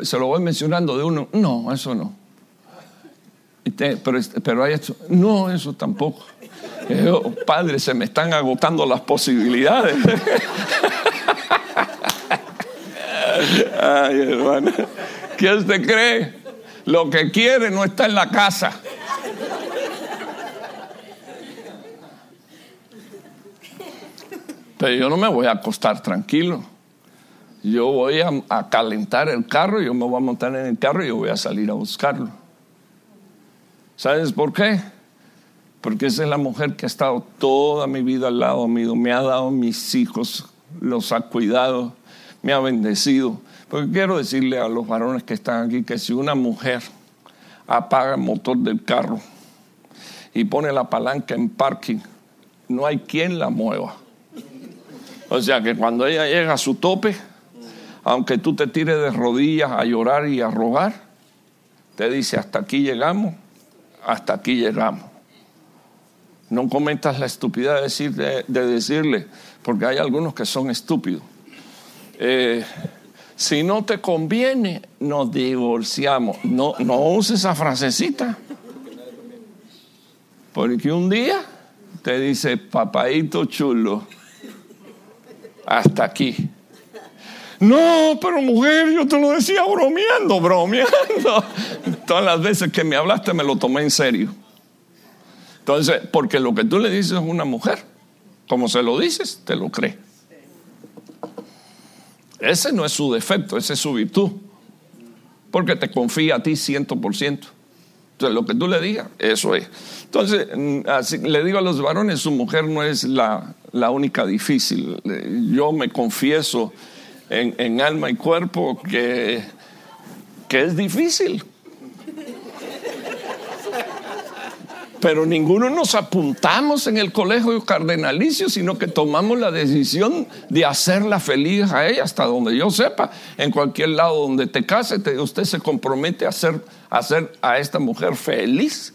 Se lo voy mencionando de uno. No, eso no. pero, pero hay esto. No, eso tampoco. Oh, padre, se me están agotando las posibilidades. Ay, hermano. ¿Qué usted cree? Lo que quiere no está en la casa. Pero yo no me voy a acostar tranquilo. Yo voy a, calentar el carro, yo me voy a montar en el carro y yo voy a salir a buscarlo. ¿Sabes por qué? Porque esa es la mujer que ha estado toda mi vida al lado mío, me ha dado mis hijos, los ha cuidado, me ha bendecido. Porque quiero decirle a los varones que están aquí que si una mujer apaga el motor del carro y pone la palanca en parking, no hay quien la mueva. O sea que cuando ella llega a su tope, aunque tú te tires de rodillas a llorar y a rogar, te dice, hasta aquí llegamos, hasta aquí llegamos. No cometas la estupidez de decirle, de decirle porque hay algunos que son estúpidos. Eh, si no te conviene, nos divorciamos. No, no uses esa frasecita. Porque un día te dice, papadito chulo, hasta aquí. No, pero mujer, yo te lo decía bromeando, bromeando. Todas las veces que me hablaste me lo tomé en serio. Entonces, porque lo que tú le dices a una mujer, como se lo dices, te lo cree. Ese no es su defecto, ese es su virtud. Porque te confía a ti ciento por ciento. Entonces, lo que tú le digas, eso es. Entonces, mm, así, le digo a los varones, su mujer no es la, la única difícil. Yo me confieso en, en alma y cuerpo que, que es difícil. Pero ninguno nos apuntamos en el colegio cardenalicio, sino que tomamos la decisión de hacerla feliz a ella, hasta donde yo sepa. En cualquier lado donde te case, usted se compromete a hacer, a hacer a esta mujer feliz.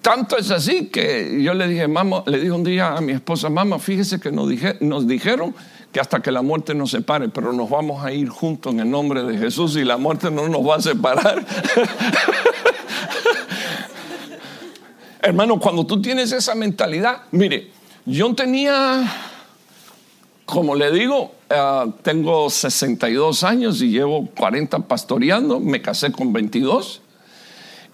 Tanto es así que yo le dije, mamá, le dije un día a mi esposa, mamá, fíjese que nos, nos dijeron que hasta que la muerte nos separe, pero nos vamos a ir juntos en el nombre de Jesús y la muerte no nos va a separar. Hermano, cuando tú tienes esa mentalidad, mire, yo tenía, como le digo, uh, tengo 62 años y llevo 40 pastoreando, me casé con 22.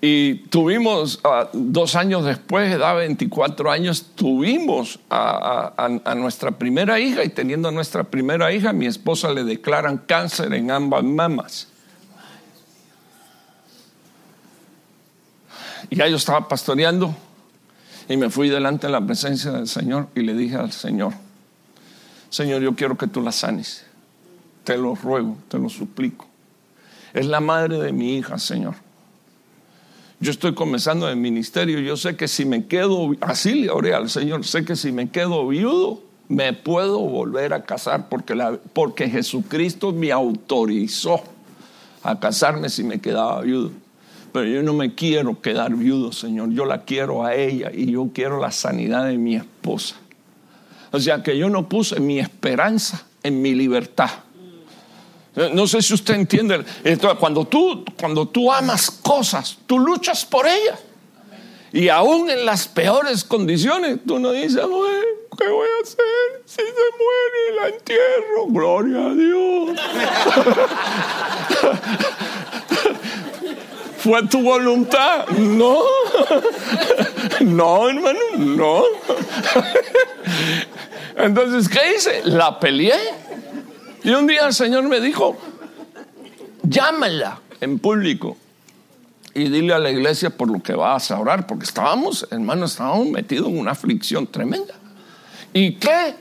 Y tuvimos, uh, dos años después, edad 24 años, tuvimos a, nuestra primera hija y teniendo nuestra primera hija, mi esposa le declaran cáncer en ambas mamas. Y ya yo estaba pastoreando y me fui delante de la presencia del Señor y le dije al Señor, Señor, yo quiero que tú la sanes. Te lo ruego, te lo suplico. Es la madre de mi hija, Señor. Yo estoy comenzando el ministerio. Yo sé que si me quedo, así le oré al Señor, sé que si me quedo viudo, me puedo volver a casar porque, porque Jesucristo me autorizó a casarme si me quedaba viudo. Yo no me quiero quedar viudo, Señor. Yo la quiero a ella y yo quiero la sanidad de mi esposa. O sea que yo no puse mi esperanza en mi libertad. No sé si usted entiende. Cuando tú, cuando tú amas cosas, tú luchas por ellas. Y aún en las peores condiciones, tú no dices, ¿qué voy a hacer? Si se muere, la entierro. Gloria a Dios. ¿Fue tu voluntad? No. No, hermano, no. Entonces, ¿qué hice? La peleé. Y un día el Señor me dijo, llámala en público y dile a la iglesia por lo que vas a orar, porque estábamos, hermano, estábamos metidos en una aflicción tremenda. ¿Y qué?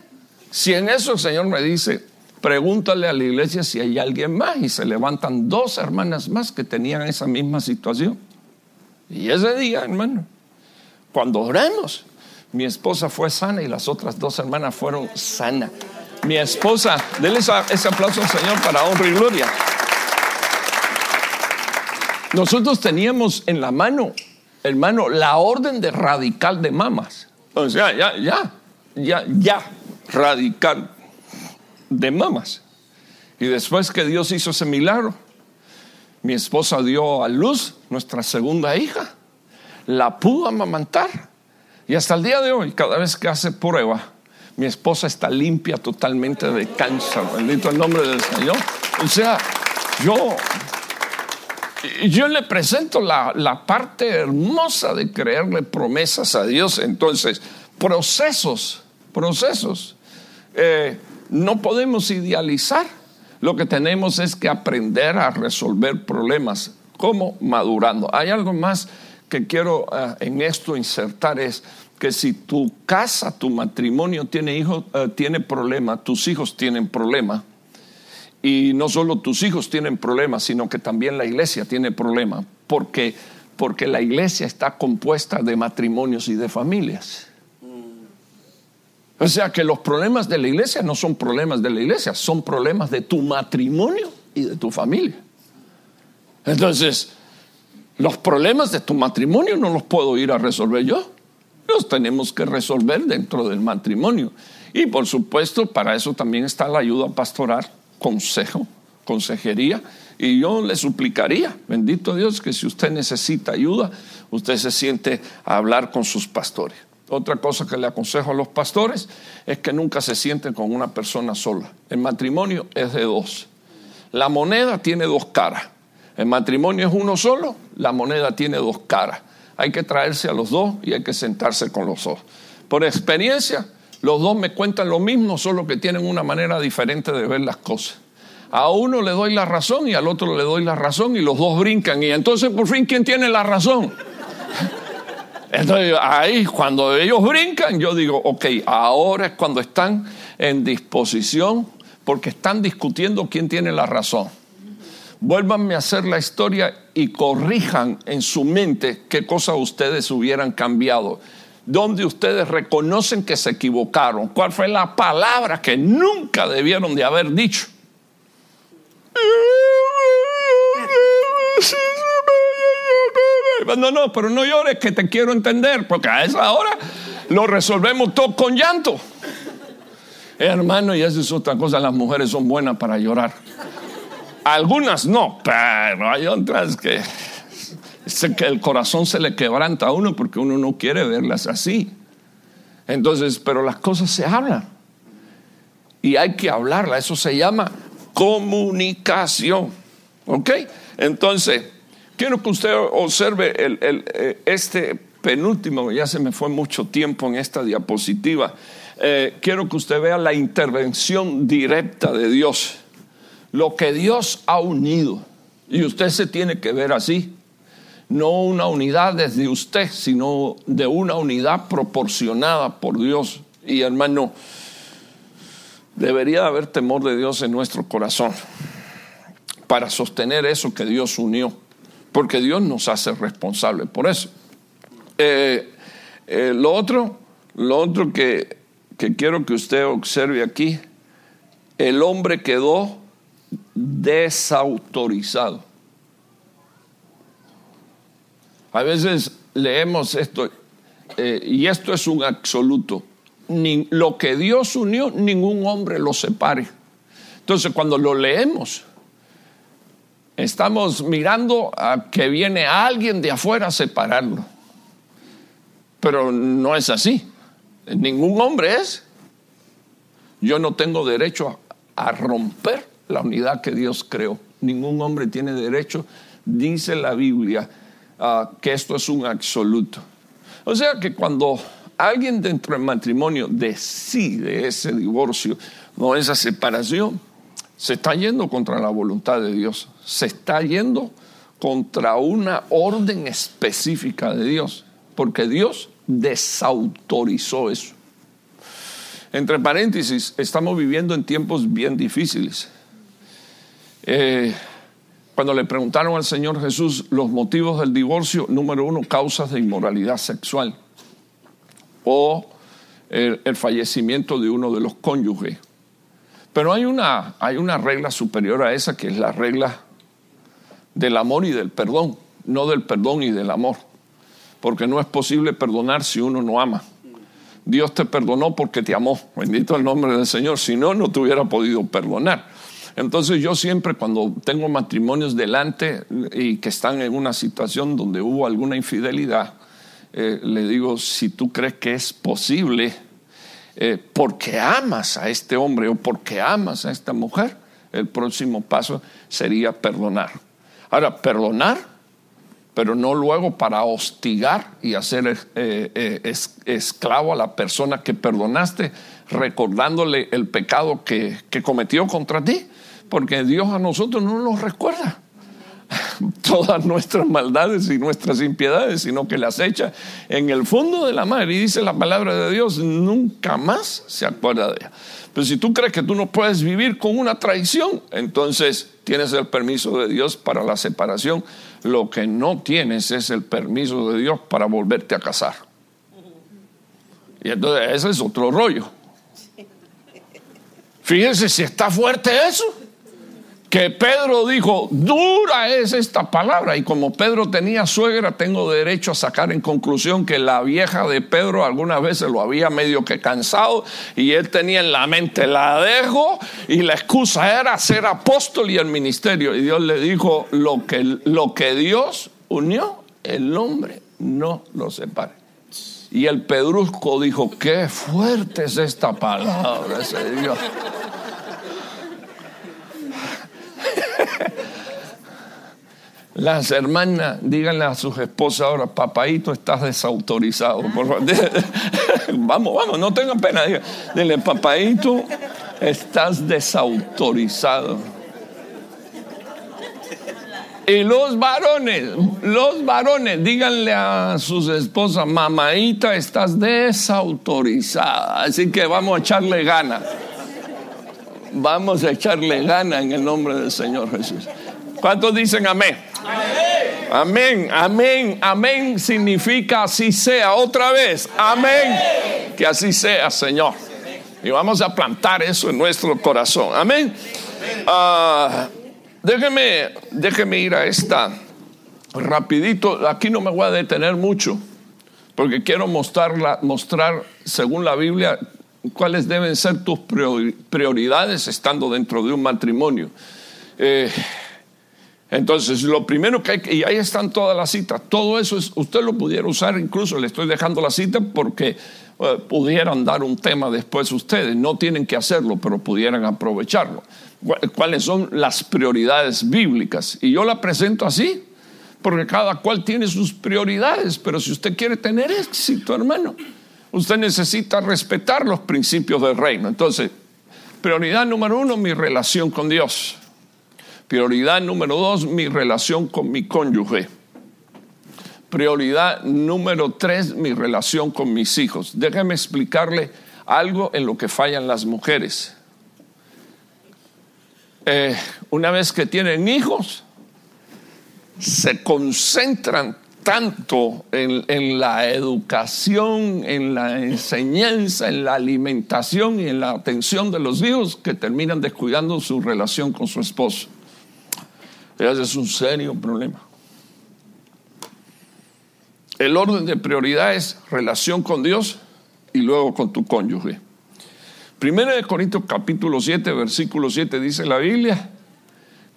Si en eso el Señor me dice, pregúntale a la iglesia si hay alguien más y se levantan dos hermanas más que tenían esa misma situación. Y ese día, hermano, cuando oramos, mi esposa fue sana y las otras dos hermanas fueron sanas. Mi esposa, denle ese aplauso al Señor para honra y gloria. Nosotros teníamos en la mano, hermano, la orden de radical de mamas. O ya, ya, ya, ya, radical de mamas. Y después que Dios hizo ese milagro, mi esposa dio a luz nuestra segunda hija, la pudo amamantar. Y hasta el día de hoy, cada vez que hace prueba, mi esposa está limpia totalmente de cáncer. Bendito el nombre del Señor. O sea, yo, yo le presento la, la parte hermosa de creerle promesas a Dios. Entonces, procesos, procesos. Eh, no podemos idealizar. Lo que tenemos es que aprender a resolver problemas. ¿Cómo? Madurando. Hay algo más que quiero uh, en esto insertar es que si tu casa, tu matrimonio tiene hijos, uh, tiene problema, tus hijos tienen problema, y no solo tus hijos tienen problemas, sino que también la iglesia tiene problema, porque, porque la iglesia está compuesta de matrimonios y de familias. O sea que los problemas de la iglesia no son problemas de la iglesia, son problemas de tu matrimonio y de tu familia. Entonces, los problemas de tu matrimonio no los puedo ir a resolver yo. Los tenemos que resolver dentro del matrimonio. Y por supuesto, para eso también está la ayuda pastoral, consejo, consejería. Y yo le suplicaría, bendito Dios, que si usted necesita ayuda, usted se siente a hablar con sus pastores. Otra cosa que le aconsejo a los pastores es que nunca se sienten con una persona sola. El matrimonio es de dos. La moneda tiene dos caras. El matrimonio es uno solo, la moneda tiene dos caras. Hay que traerse a los dos y hay que sentarse con los dos. Por experiencia, los dos me cuentan lo mismo, solo que tienen una manera diferente de ver las cosas. A uno le doy la razón y al otro le doy la razón y los dos brincan. Y entonces, por fin, ¿quién tiene la razón? Entonces ahí cuando ellos brincan, yo digo, ok, ahora es cuando están en disposición porque están discutiendo quién tiene la razón. Vuélvanme a hacer la historia y corrijan en su mente qué cosas ustedes hubieran cambiado. Donde ustedes reconocen que se equivocaron. ¿Cuál fue la palabra que nunca debieron de haber dicho? No, no, pero no llores que te quiero entender, porque a esa hora lo resolvemos todo con llanto. Hermano, y eso es otra cosa, las mujeres son buenas para llorar. Algunas no, pero hay otras que, que el corazón se le quebranta a uno porque uno no quiere verlas así. Entonces, pero las cosas se hablan. Y hay que hablarla, eso se llama comunicación. ¿Ok? Entonces, Quiero que usted observe eh, este penúltimo, ya se me fue mucho tiempo en esta diapositiva. Eh, quiero que usted vea la intervención directa de Dios, lo que Dios ha unido. Y usted se tiene que ver así, no una unidad desde usted, sino de una unidad proporcionada por Dios. Y hermano, debería haber temor de Dios en nuestro corazón para sostener eso que Dios unió porque Dios nos hace responsables por eso. Eh, eh, lo otro, lo otro que, que quiero que usted observe aquí, el hombre quedó desautorizado. A veces leemos esto, eh, y esto es un absoluto. Ni, lo que Dios unió, ningún hombre lo separe. Entonces, cuando lo leemos, Estamos mirando a que viene alguien de afuera a separarlo. Pero no es así. Ningún hombre es. Yo no tengo derecho a, romper la unidad que Dios creó. Ningún hombre tiene derecho, dice la Biblia, que esto es un absoluto. O sea que cuando alguien dentro del matrimonio decide ese divorcio o esa separación, se está yendo contra la voluntad de Dios, se está yendo contra una orden específica de Dios, porque Dios desautorizó eso. Entre paréntesis, estamos viviendo en tiempos bien difíciles. Eh, cuando le preguntaron al Señor Jesús los motivos del divorcio, número uno, causas de inmoralidad sexual o el fallecimiento de uno de los cónyuges. Pero hay una, hay una regla superior a esa que es la regla del amor y del perdón, no del perdón y del amor. Porque no es posible perdonar si uno no ama. Dios te perdonó porque te amó. Bendito el nombre del Señor. Si no, no te hubiera podido perdonar. Entonces yo siempre cuando tengo matrimonios delante y que están en una situación donde hubo alguna infidelidad, eh, le digo, si tú crees que es posible, eh, porque amas a este hombre o porque amas a esta mujer, el próximo paso sería perdonar. Ahora, perdonar, pero no luego para hostigar y hacer eh, eh, esclavo a la persona que perdonaste, recordándole el pecado que, que cometió contra ti, porque Dios a nosotros no nos recuerda. todas nuestras maldades y nuestras impiedades, sino que las echa en el fondo de la mar. Y dice la palabra de Dios, nunca más se acuerda de ella. Pero si tú crees que tú no puedes vivir con una traición, entonces tienes el permiso de Dios para la separación. Lo que no tienes es el permiso de Dios para volverte a casar. Y entonces ese es otro rollo. Fíjense si está fuerte eso que Pedro dijo, dura es esta palabra. Y como Pedro tenía suegra, tengo derecho a sacar en conclusión que la vieja de Pedro algunas veces lo había medio que cansado y él tenía en la mente, la dejo y la excusa era ser apóstol y el ministerio. Y Dios le dijo, lo que, lo que Dios unió, el hombre no lo separe. Y el pedrusco dijo, qué fuerte es esta palabra, ese Dios. Las hermanas, díganle a sus esposas ahora, papaito, estás desautorizado. vamos, vamos, no tengan pena. Dile, papaito, estás desautorizado. Y los varones, los varones, díganle a sus esposas, mamaita, estás desautorizada. Así que vamos a echarle gana. Vamos a echarle gana en el nombre del Señor Jesús. ¿Cuántos dicen amén? Amén, amén, amén significa así sea. Otra vez, amén. Que así sea, Señor. Y vamos a plantar eso en nuestro corazón. Amén. Ah, déjeme, déjeme ir a esta rapidito. Aquí no me voy a detener mucho, porque quiero mostrar, mostrar según la Biblia cuáles deben ser tus prioridades estando dentro de un matrimonio. Eh, entonces, lo primero que hay y ahí están todas las citas, todo eso es, usted lo pudiera usar, incluso le estoy dejando la cita porque eh, pudieran dar un tema después ustedes, no tienen que hacerlo, pero pudieran aprovecharlo. ¿Cuáles son las prioridades bíblicas? Y yo la presento así, porque cada cual tiene sus prioridades, pero si usted quiere tener éxito, hermano, usted necesita respetar los principios del reino. Entonces, prioridad número uno, mi relación con Dios. Prioridad número dos, mi relación con mi cónyuge. Prioridad número tres, mi relación con mis hijos. Déjeme explicarle algo en lo que fallan las mujeres. Eh, una vez que tienen hijos, se concentran tanto en, la educación, en la enseñanza, en la alimentación y en la atención de los hijos que terminan descuidando su relación con su esposo. Ese es un serio problema. El orden de prioridad es relación con Dios y luego con tu cónyuge. Primero de Corintios capítulo 7, versículo 7 dice la Biblia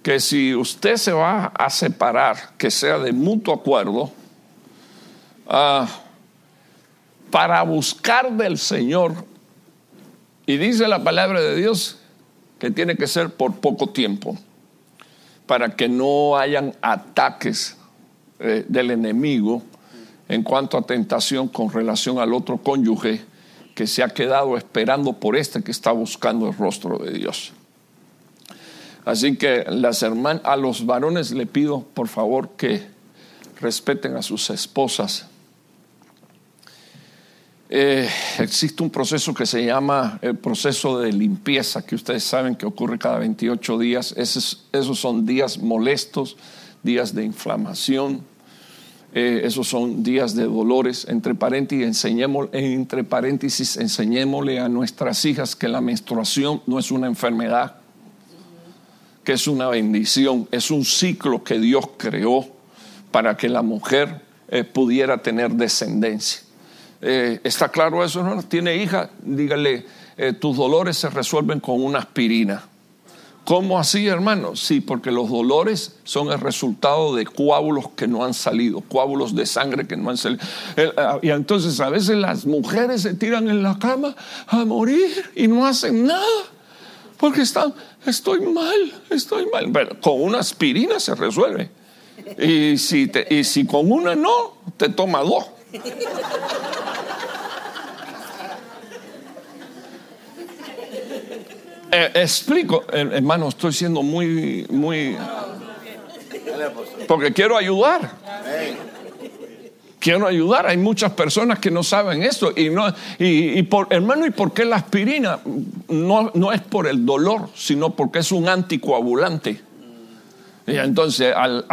que si usted se va a separar, que sea de mutuo acuerdo, ah, para buscar del Señor, y dice la palabra de Dios que tiene que ser por poco tiempo para que no hayan ataques eh, del enemigo en cuanto a tentación con relación al otro cónyuge que se ha quedado esperando por este que está buscando el rostro de Dios. Así que las a los varones le pido por favor que respeten a sus esposas eh, existe un proceso que se llama el proceso de limpieza, que ustedes saben que ocurre cada 28 días. Esos, esos son días molestos, días de inflamación, eh, esos son días de dolores. Entre paréntesis, enseñemos, entre paréntesis, enseñémosle a nuestras hijas que la menstruación no es una enfermedad, que es una bendición, es un ciclo que Dios creó para que la mujer eh, pudiera tener descendencia. Eh, ¿Está claro eso? ¿no? ¿Tiene hija? Dígale, eh, tus dolores se resuelven con una aspirina. ¿Cómo así, hermano? Sí, porque los dolores son el resultado de coágulos que no han salido, coágulos de sangre que no han salido. Ah, y entonces a veces las mujeres se tiran en la cama a morir y no hacen nada, porque están, estoy mal, estoy mal. Pero con una aspirina se resuelve. Y si, y si con una no, te toma dos. Eh, explico, hermano, estoy siendo muy, muy... Porque quiero ayudar. Quiero ayudar. Hay muchas personas que no saben esto. Y, no, y, por, hermano, ¿y por qué la aspirina? No, no es por el dolor, sino porque es un anticoagulante. Y entonces, al,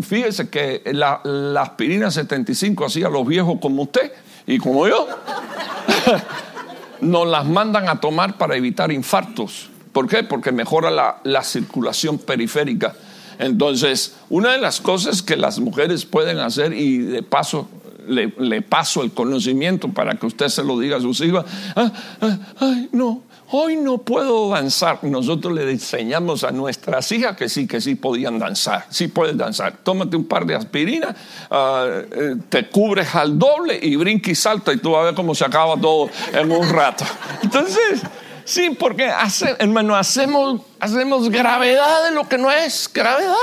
fíjese que la, la, aspirina 75 hacía a los viejos como usted y como yo. nos las mandan a tomar para evitar infartos. ¿Por qué? Porque mejora la, la circulación periférica. Entonces, una de las cosas que las mujeres pueden hacer, y de paso le, le paso el conocimiento para que usted se lo diga a sus hijos, ah, ah, ay, no, hoy no puedo danzar. Nosotros le enseñamos a nuestras hijas que sí, que sí podían danzar, sí puedes danzar. Tómate un par de aspirinas, ah, eh, te cubres al doble y brinca y salta y tú vas a ver cómo se acaba todo en un rato. Entonces, sí, porque hace, hermano, hacemos, hacemos gravedad de lo que no es gravedad.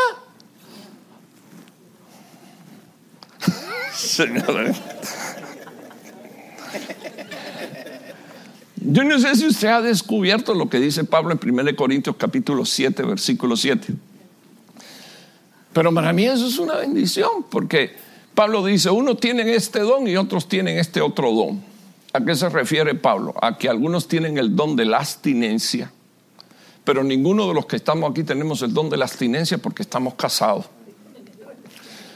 Señor. Yo no sé si usted ha descubierto lo que dice Pablo en 1 Corintios capítulo 7, versículo 7. Pero para mí eso es una bendición, porque Pablo dice, uno tiene este don y otros tienen este otro don. ¿A qué se refiere Pablo? A que algunos tienen el don de la abstinencia, pero ninguno de los que estamos aquí tenemos el don de la abstinencia porque estamos casados.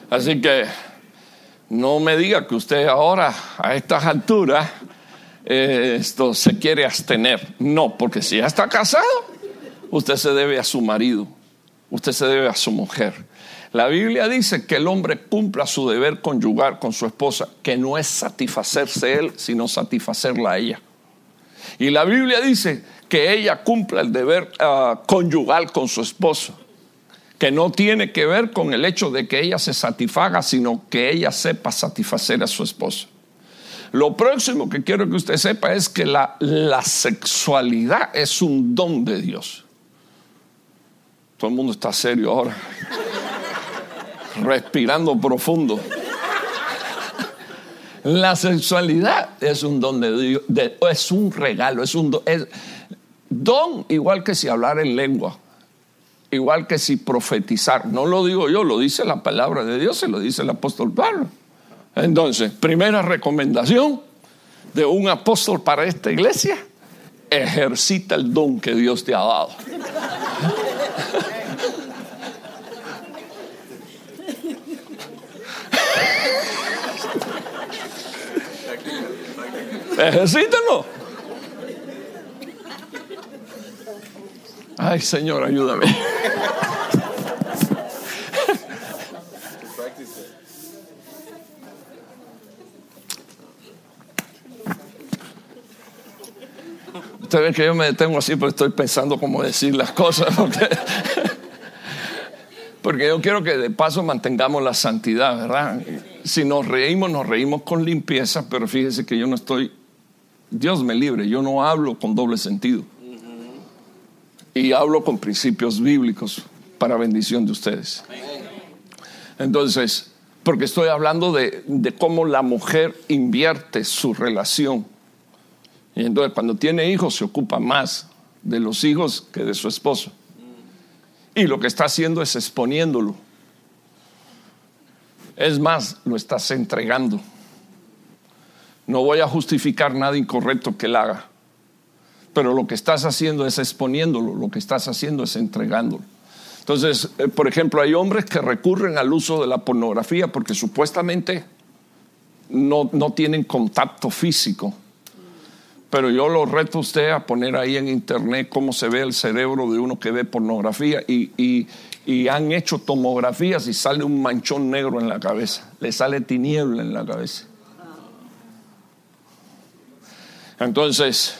Así que no me diga que usted ahora, a estas alturas, esto se quiere abstener. No, porque si ya está casado, usted se debe a su marido, usted se debe a su mujer. La Biblia dice que el hombre cumpla su deber conyugar con su esposa, que no es satisfacerse él, sino satisfacerla a ella. Y la Biblia dice que ella cumpla el deber uh, conyugal con su esposo, que no tiene que ver con el hecho de que ella se satisfaga, sino que ella sepa satisfacer a su esposo. Lo próximo que quiero que usted sepa es que la, la sexualidad es un don de Dios. Todo el mundo está serio ahora, respirando profundo. La sexualidad es un don de Dios, es un regalo, es un don, don igual que si hablar en lengua, igual que si profetizar. No lo digo yo, lo dice la palabra de Dios, se lo dice el apóstol Pablo. Entonces, primera recomendación de un apóstol para esta iglesia, ejercita el don que Dios te ha dado. Ejercítalo. Ay, Señor, ayúdame. Usted ve que yo me detengo así, pero estoy pensando cómo decir las cosas. Porque, yo quiero que de paso mantengamos la santidad, ¿verdad? Si nos reímos, nos reímos con limpieza, pero fíjese que yo no estoy, Dios me libre, yo no hablo con doble sentido. Y hablo con principios bíblicos para bendición de ustedes. Entonces, porque estoy hablando de, de cómo la mujer invierte su relación y entonces cuando tiene hijos se ocupa más de los hijos que de su esposo. Y lo que está haciendo es exponiéndolo. Es más, lo estás entregando. No voy a justificar nada incorrecto que él haga. Pero lo que estás haciendo es exponiéndolo, lo que estás haciendo es entregándolo. Entonces, eh, por ejemplo, hay hombres que recurren al uso de la pornografía porque supuestamente no, no tienen contacto físico pero yo lo reto a usted a poner ahí en internet cómo se ve el cerebro de uno que ve pornografía y, han hecho tomografías y sale un manchón negro en la cabeza, le sale tiniebla en la cabeza. Entonces,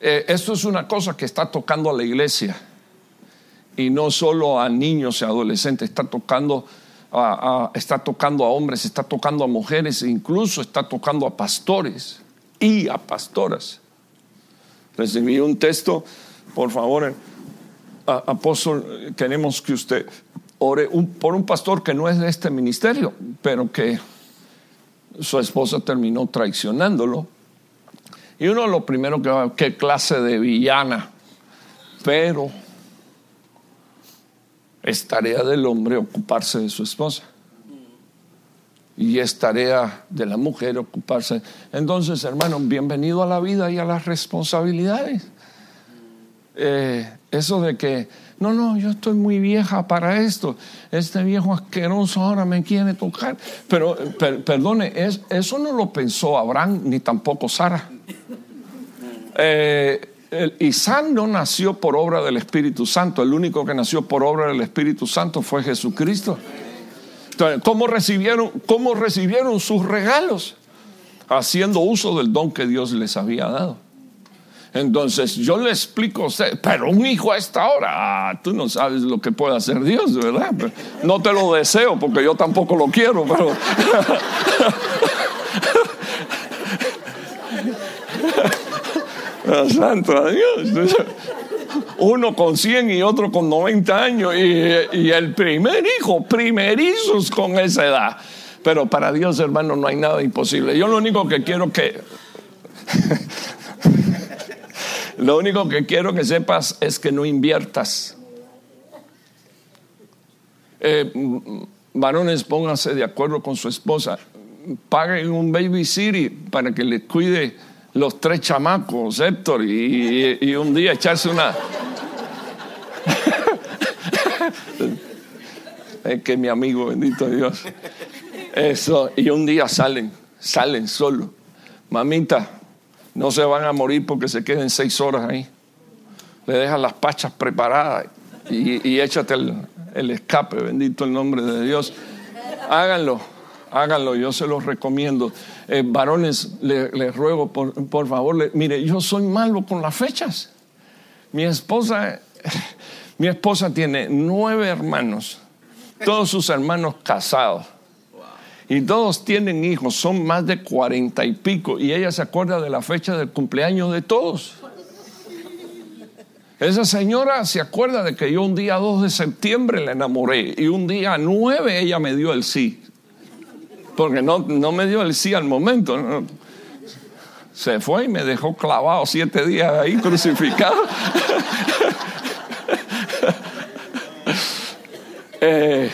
eh, esto es una cosa que está tocando a la iglesia. Y no solo a niños y adolescentes, está tocando a, está tocando a hombres, está tocando a mujeres incluso está tocando a pastores y a pastoras. Recibí un texto, por favor, apóstol, queremos que usted ore por un pastor que no es de este ministerio, pero que su esposa terminó traicionándolo. Y uno lo primero que va, qué clase de villana, pero es tarea del hombre ocuparse de su esposa y es tarea de la mujer ocuparse. Entonces, hermano, bienvenido a la vida y a las responsabilidades. Eh, eso de que, no, no, yo estoy muy vieja para esto, este viejo asqueroso ahora me quiere tocar. Pero, perdone, es, eso no lo pensó Abraham ni tampoco Sara. eh, Isaac no nació por obra del Espíritu Santo, el único que nació por obra del Espíritu Santo fue Jesucristo. ¿Cómo recibieron, cómo recibieron sus regalos? Haciendo uso del don que Dios les había dado. Entonces yo le explico a usted, pero un hijo a esta hora, ah, tú no sabes lo que puede hacer Dios, ¿verdad? No te lo deseo porque yo tampoco lo quiero, pero... Santo a Dios. Uno con 100 y otro con 90 años y, el primer hijo, primerizos con esa edad. Pero para Dios, hermano, no hay nada imposible. Yo lo único que quiero que... lo único que quiero que sepas es que no inviertas. Eh, varones, pónganse de acuerdo con su esposa. Paguen un baby city para que le cuide los tres chamacos, Héctor, y, un día echarse una... es que mi amigo, bendito Dios. Eso, y un día salen, salen solo. Mamita, no se van a morir porque se queden seis horas ahí. Le dejan las pachas preparadas y, échate el escape, bendito el nombre de Dios. Háganlo háganlo, yo se los recomiendo. Eh, varones, les ruego, por, favor, mire, yo soy malo con las fechas. Mi esposa, mi esposa tiene nueve hermanos, todos sus hermanos casados. Y todos tienen hijos, son más de cuarenta y pico, y ella se acuerda de la fecha del cumpleaños de todos. Esa señora se acuerda de que yo un día 2 de septiembre la enamoré y un día 9 ella me dio el sí porque no, me dio el sí al momento. Se fue y me dejó clavado siete días ahí crucificado. Eh,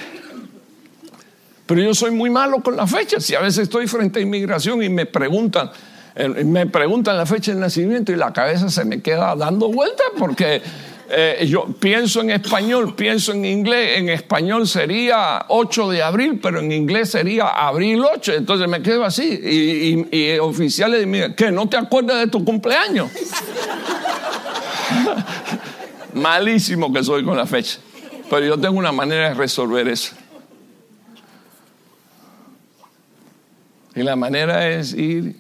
pero yo soy muy malo con las fechas y a veces estoy frente a inmigración y me preguntan, eh, me preguntan la fecha de nacimiento y la cabeza se me queda dando vueltas porque eh, yo pienso en español, pienso en inglés, en español sería 8 de abril, pero en inglés sería abril 8, entonces me quedo así. Y, oficiales dicen, ¿qué? ¿No te acuerdas de tu cumpleaños? Malísimo que soy con la fecha, pero yo tengo una manera de resolver eso. Y la manera es ir,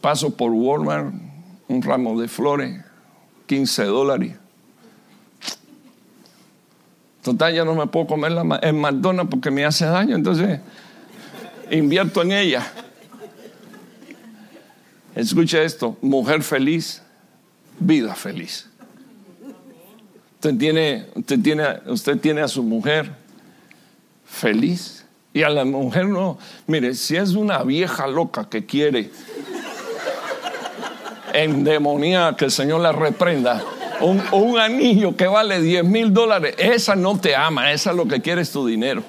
paso por Walmart, un ramo de flores, 15 dólares Total, ya no me puedo comer la, McDonald's porque me hace daño, entonces invierto en ella. Escucha esto, mujer feliz, vida feliz. Usted tiene, usted tiene, usted tiene a su mujer feliz y a la mujer no. Mire, si es una vieja loca que quiere endemoniar, que el Señor la reprenda un, anillo que vale 10 mil dólares, esa no te ama, esa lo que quiere es tu dinero.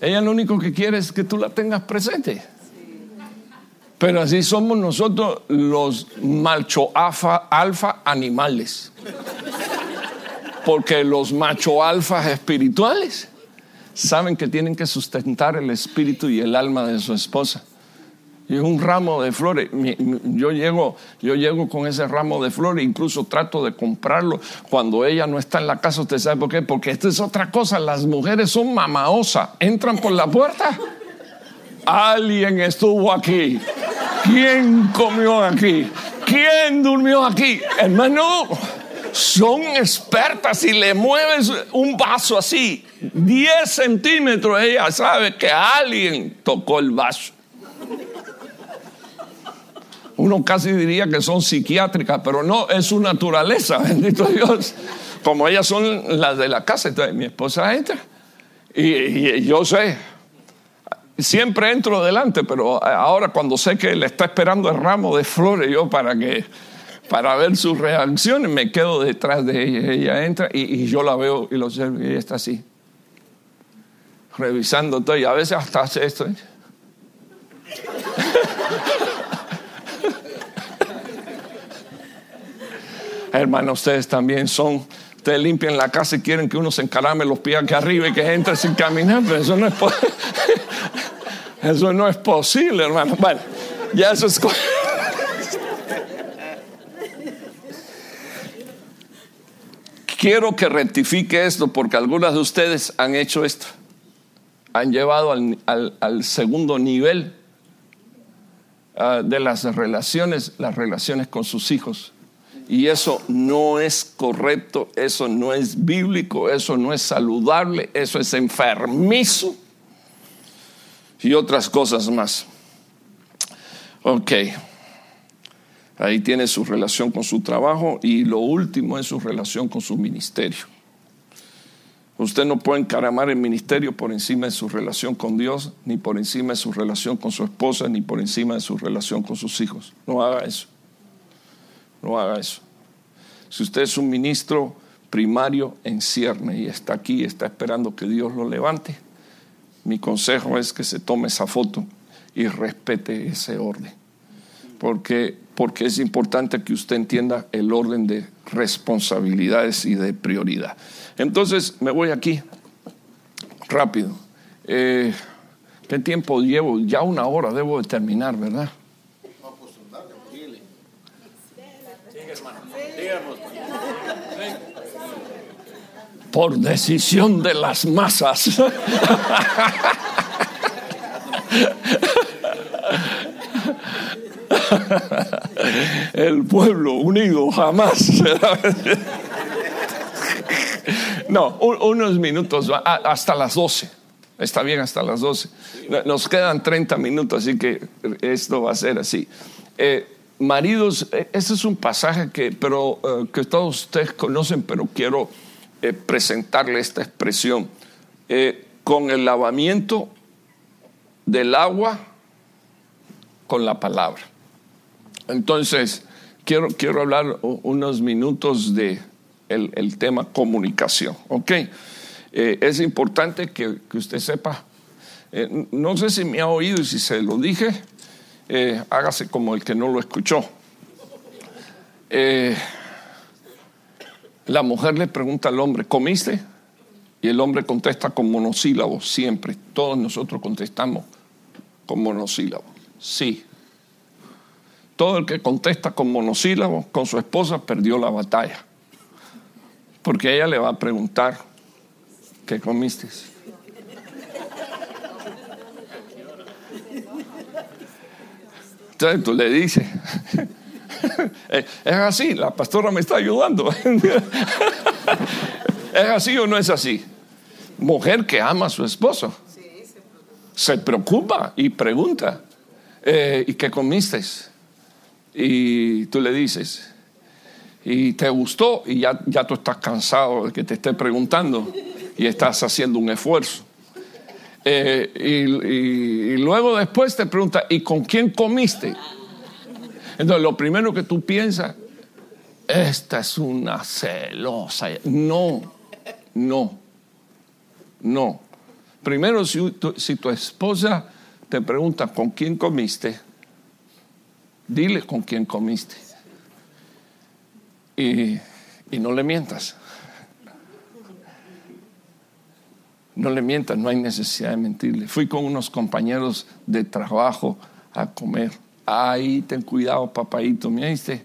Ella lo único que quiere es que tú la tengas presente. Pero así somos nosotros los macho alfa, alfa animales. Porque los macho alfa espirituales saben que tienen que sustentar el espíritu y el alma de su esposa. Y un ramo de flores. Yo llego, yo llego con ese ramo de flores, incluso trato de comprarlo cuando ella no está en la casa. ¿Usted sabe por qué? Porque esto es otra cosa. Las mujeres son mamaosas. Entran por la puerta. Alguien estuvo aquí. ¿Quién comió aquí? ¿Quién durmió aquí? Hermano, son expertas. Si le mueves un vaso así, 10 centímetros, ella sabe que alguien tocó el vaso. Uno casi diría que son psiquiátricas, pero no, es su naturaleza, bendito Dios. Como ellas son las de la casa, entonces mi esposa entra. Y, yo sé, siempre entro delante, pero ahora cuando sé que le está esperando el ramo de flores, yo para que para ver sus reacciones, me quedo detrás de ella. Ella entra y, yo la veo y lo observo y ella está así, revisando todo. Y a veces hasta hace esto. Hermanos, ustedes también son, ustedes limpian la casa y quieren que uno se encarame los pies aquí arriba y que entre sin caminar, pero eso no es Eso no es posible, hermano. Bueno, ya eso es... Quiero que rectifique esto porque algunas de ustedes han hecho esto. Han llevado al, segundo nivel ah, de las relaciones, las relaciones con sus hijos. Y eso no es correcto, eso no es bíblico, eso no es saludable, eso es enfermizo y otras cosas más. Ok. Ahí tiene su relación con su trabajo y lo último es su relación con su ministerio. Usted no puede encaramar el ministerio por encima de su relación con Dios, ni por encima de su relación con su esposa, ni por encima de su relación con sus hijos. No haga eso. No haga eso. Si usted es un ministro primario en cierne y está aquí está esperando que Dios lo levante, mi consejo es que se tome esa foto y respete ese orden. Porque porque es importante que usted entienda el orden de responsabilidades y de prioridad. Entonces, me voy aquí, rápido. Eh, ¿Qué tiempo llevo? Ya una hora debo de terminar, ¿verdad? Por decisión de las masas. El pueblo unido jamás. No, unos minutos, hasta las 12. Está bien hasta las 12. Nos quedan 30 minutos, así que esto va a ser así. Eh, maridos, este es un pasaje que, pero, eh, que todos ustedes conocen, pero quiero presentarle esta expresión. con el lavamiento del agua con la palabra. Entonces, quiero, quiero hablar unos minutos de el, tema comunicación, ¿ok? Eh, es importante que, usted sepa, eh, no sé si me ha oído y si se lo dije, eh, hágase como el que no lo escuchó. La mujer le pregunta al hombre, ¿comiste? Y el hombre contesta con monosílabos, siempre. Todos nosotros contestamos con monosílabos, sí. Todo el que contesta con monosílabos con su esposa perdió la batalla. Porque ella le va a preguntar, ¿qué comiste? Entonces tú le dices, es así, la pastora me está ayudando. ¿Es así o no es así? Mujer que ama a su esposo. Se preocupa y pregunta, eh, ¿y qué comiste? y tú le dices, y te gustó y ya, ya tú estás cansado de que te esté preguntando y estás haciendo un esfuerzo. Eh, y, luego después te pregunta, ¿y con quién comiste? Entonces lo primero que tú piensas, esta es una celosa. No, no, no. Primero, si tu esposa te pregunta, ¿con quién comiste? Dile con quién comiste. Y, no le mientas. No le mientas, no hay necesidad de mentirle. Fui con unos compañeros de trabajo a comer. Ay, ten cuidado, papadito, ¿me oíste?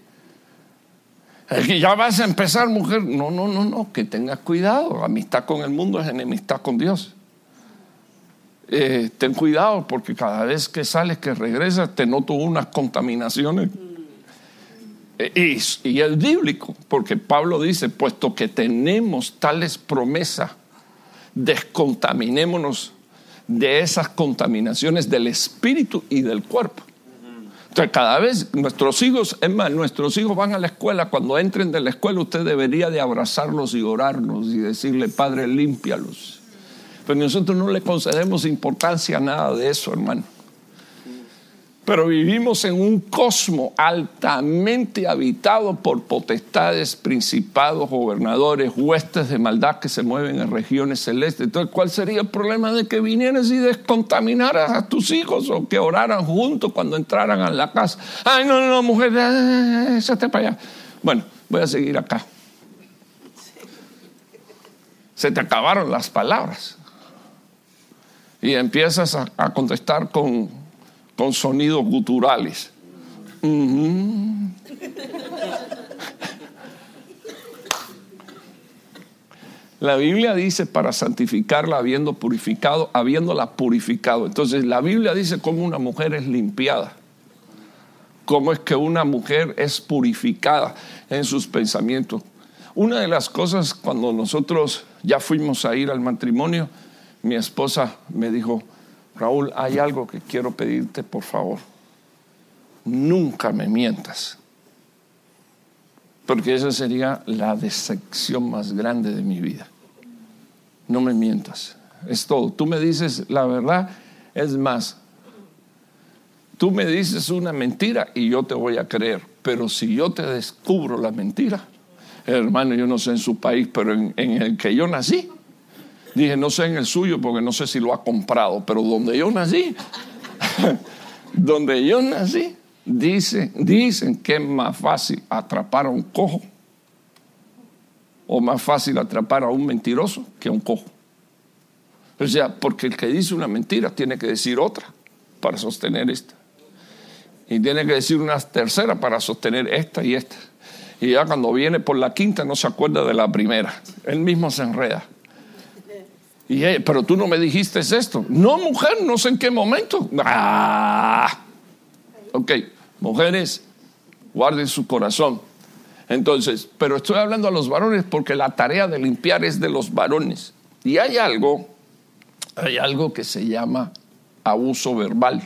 Es que ya vas a empezar, mujer. No, no, no, no, que tengas cuidado. Amistad con el mundo es enemistad con Dios. Eh, ten cuidado porque cada vez que sales, que regresas, te noto unas contaminaciones. Eh, y, y, es bíblico, porque Pablo dice, puesto que tenemos tales promesas, descontaminémonos de esas contaminaciones del espíritu y del cuerpo. Cada vez nuestros hijos, es más, nuestros hijos van a la escuela, cuando entren de la escuela usted debería de abrazarlos y orarlos y decirle, Padre, límpialos pero nosotros no le concedemos importancia a nada de eso, hermano. Pero vivimos en un cosmo altamente habitado por potestades, principados, gobernadores, huestes de maldad que se mueven en regiones celestes. Entonces, ¿cuál sería el problema de que vinieras y descontaminaras a tus hijos o que oraran juntos cuando entraran a la casa? Ay, no, no, mujer, échate para allá. Bueno, voy a seguir acá. Se te acabaron las palabras. Y empiezas a, contestar con, con, sonidos guturales. La Biblia dice para santificarla habiendo purificado, habiéndola purificado. Entonces la Biblia dice cómo una mujer es limpiada, cómo es que una mujer es purificada en sus pensamientos. Una de las cosas cuando nosotros ya fuimos a ir al matrimonio, mi esposa me dijo, Raúl, hay algo que quiero pedirte, por favor. Nunca me mientas. Porque esa sería la decepción más grande de mi vida no me mientas. Es todo. Tú me dices la verdad, es más, tú me dices una mentira y yo te voy a creer. Pero si yo te descubro la mentira, hermano, yo no sé en su país, pero en, el que yo nací, dije, no sé en el suyo porque no sé si lo ha comprado, pero donde yo nací, donde yo nací, dicen, dicen que es más fácil atrapar a un cojo o más fácil atrapar a un mentiroso que a un cojo. O sea, porque el que dice una mentira tiene que decir otra para sostener esta. Y tiene que decir una tercera para sostener esta y esta. Y ya cuando viene por la quinta no se acuerda de la primera. Él mismo se enreda. Pero tú no me dijiste esto. No, mujer, no sé en qué momento. Ah. Ok, mujeres, guarden su corazón entonces, pero estoy hablando a los varones porque la tarea de limpiar es de los varones. Y hay algo, hay algo que se llama abuso verbal,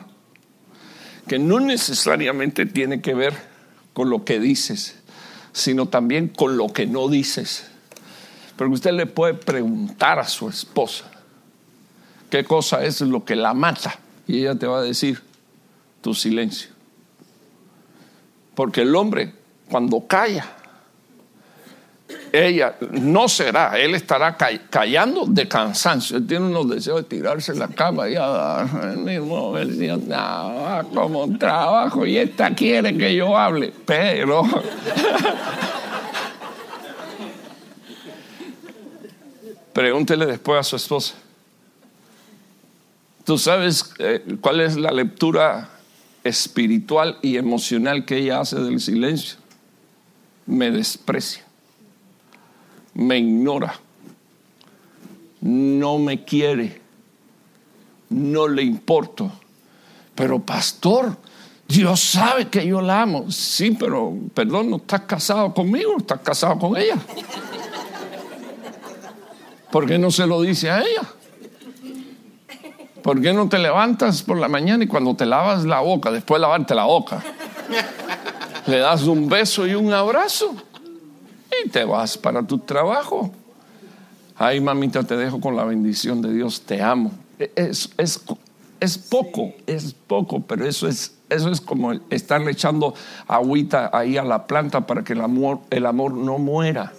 que no necesariamente tiene que ver con lo que dices, sino también con lo que no dices. Porque usted le puede preguntar a su esposa qué cosa es lo que la mata y ella te va a decir tu silencio. Porque el hombre cuando calla, ella no será, él estará callando de cansancio. Él tiene unos deseos de tirarse en la cama y mismo no, como trabajo y esta quiere que yo hable, pero pregúntele después a su esposa. ¿Tú sabes eh, cuál es la lectura espiritual y emocional que ella hace del silencio? me desprecia, me ignora, no me quiere, no le importo. Pero pastor, Dios sabe que yo la amo. Sí, pero perdón, no estás casado conmigo, estás casado con ella. ¿Por qué no se lo dice a ella? ¿Por qué no te levantas por la mañana y cuando te lavas la boca, después de lavarte la boca, le das un beso y un abrazo y te vas para tu trabajo. Ay, mamita, te dejo con la bendición de Dios, te amo. Es, es, es poco, es poco, pero eso es, eso es como estarle echando agüita ahí a la planta para que el amor, el amor no muera.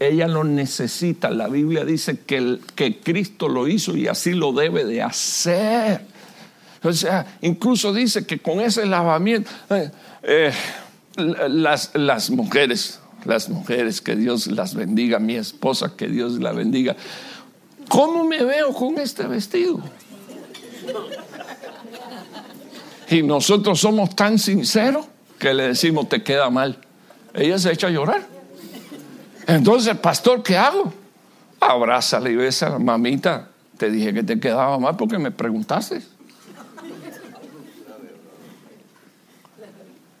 Ella lo necesita. La Biblia dice que, que Cristo lo hizo y así lo debe de hacer. O sea, incluso dice que con ese lavamiento, eh, eh, las, las mujeres, las mujeres, que Dios las bendiga, mi esposa, que Dios la bendiga. ¿Cómo me veo con este vestido? Y nosotros somos tan sinceros que le decimos, te queda mal. Ella se echa a llorar. Entonces, pastor, ¿qué hago? Abrázale y besa, mamita. Te dije que te quedaba mal porque me preguntaste.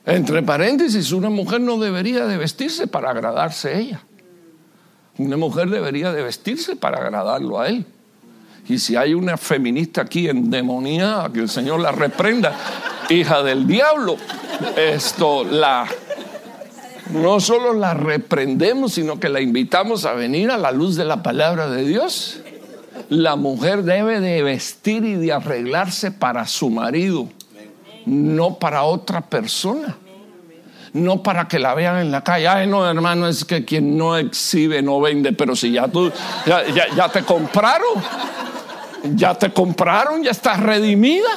Entre paréntesis, una mujer no debería de vestirse para agradarse a ella. Una mujer debería de vestirse para agradarlo a él. Y si hay una feminista aquí endemoniada, que el Señor la reprenda, hija del diablo, esto la no solo la reprendemos, sino que la invitamos a venir a la luz de la palabra de Dios. La mujer debe de vestir y de arreglarse para su marido no para otra persona. No para que la vean en la calle. Ay, no, hermano, es que quien no exhibe no vende. Pero si ya tú, ya, te compraron, ya te compraron, ya estás redimida.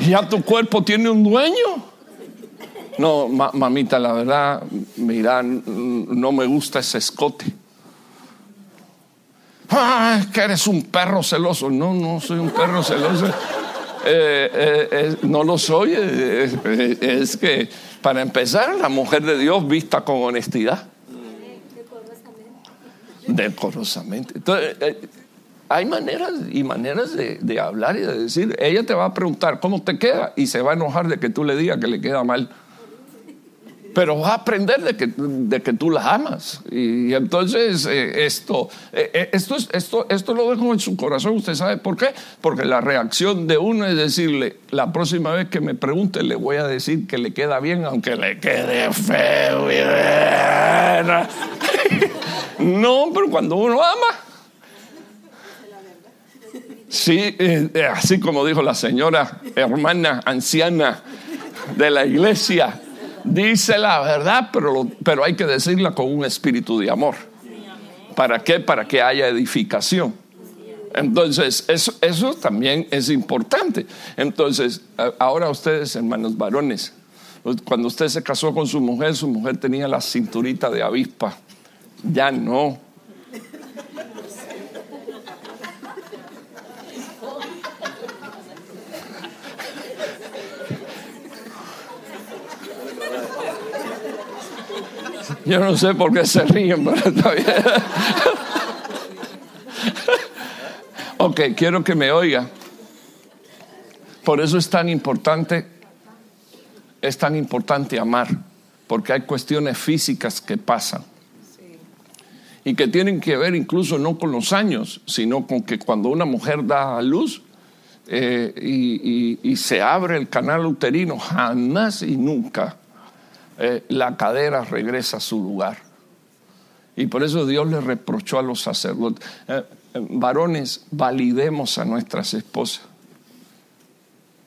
Ya tu cuerpo tiene un dueño. No, mamita, la verdad, mira, no me gusta ese escote. ah, que eres un perro celoso. No, no soy un perro celoso. Eh, eh, eh, no lo soy. es que, para empezar, la mujer de Dios vista con honestidad. Decorosamente. Entonces, hay maneras y maneras de, de, hablar y de decir. Ella te va a preguntar cómo te queda y se va a enojar de que tú le digas que le queda mal pero vas a aprender de que, de que tú la amas. Y, entonces eh, esto, eh, eh, esto, esto, esto lo dejo en su corazón. ¿Usted sabe por qué? Porque la reacción de uno es decirle, la próxima vez que me pregunte le voy a decir que le queda bien, aunque le quede feo. no, pero cuando uno ama... Sí, así como dijo la señora hermana anciana de la iglesia, dice la verdad, pero, pero hay que decirla con un espíritu de amor. ¿Para qué? Para que haya edificación. Entonces, eso, eso también es importante. Entonces, ahora ustedes, hermanos varones, cuando usted se casó con su mujer, su mujer tenía la cinturita de avispa. Ya no. Yo no sé por qué se ríen, pero está bien. ok, quiero que me oiga. Por eso es tan importante, es tan importante amar, porque hay cuestiones físicas que pasan y que tienen que ver incluso no con los años, sino con que cuando una mujer da a luz eh, y se abre el canal uterino, jamás y nunca eh, la cadera regresa a su lugar. Y por eso Dios le reprochó a los sacerdotes, eh, eh, varones, validemos a nuestras esposas.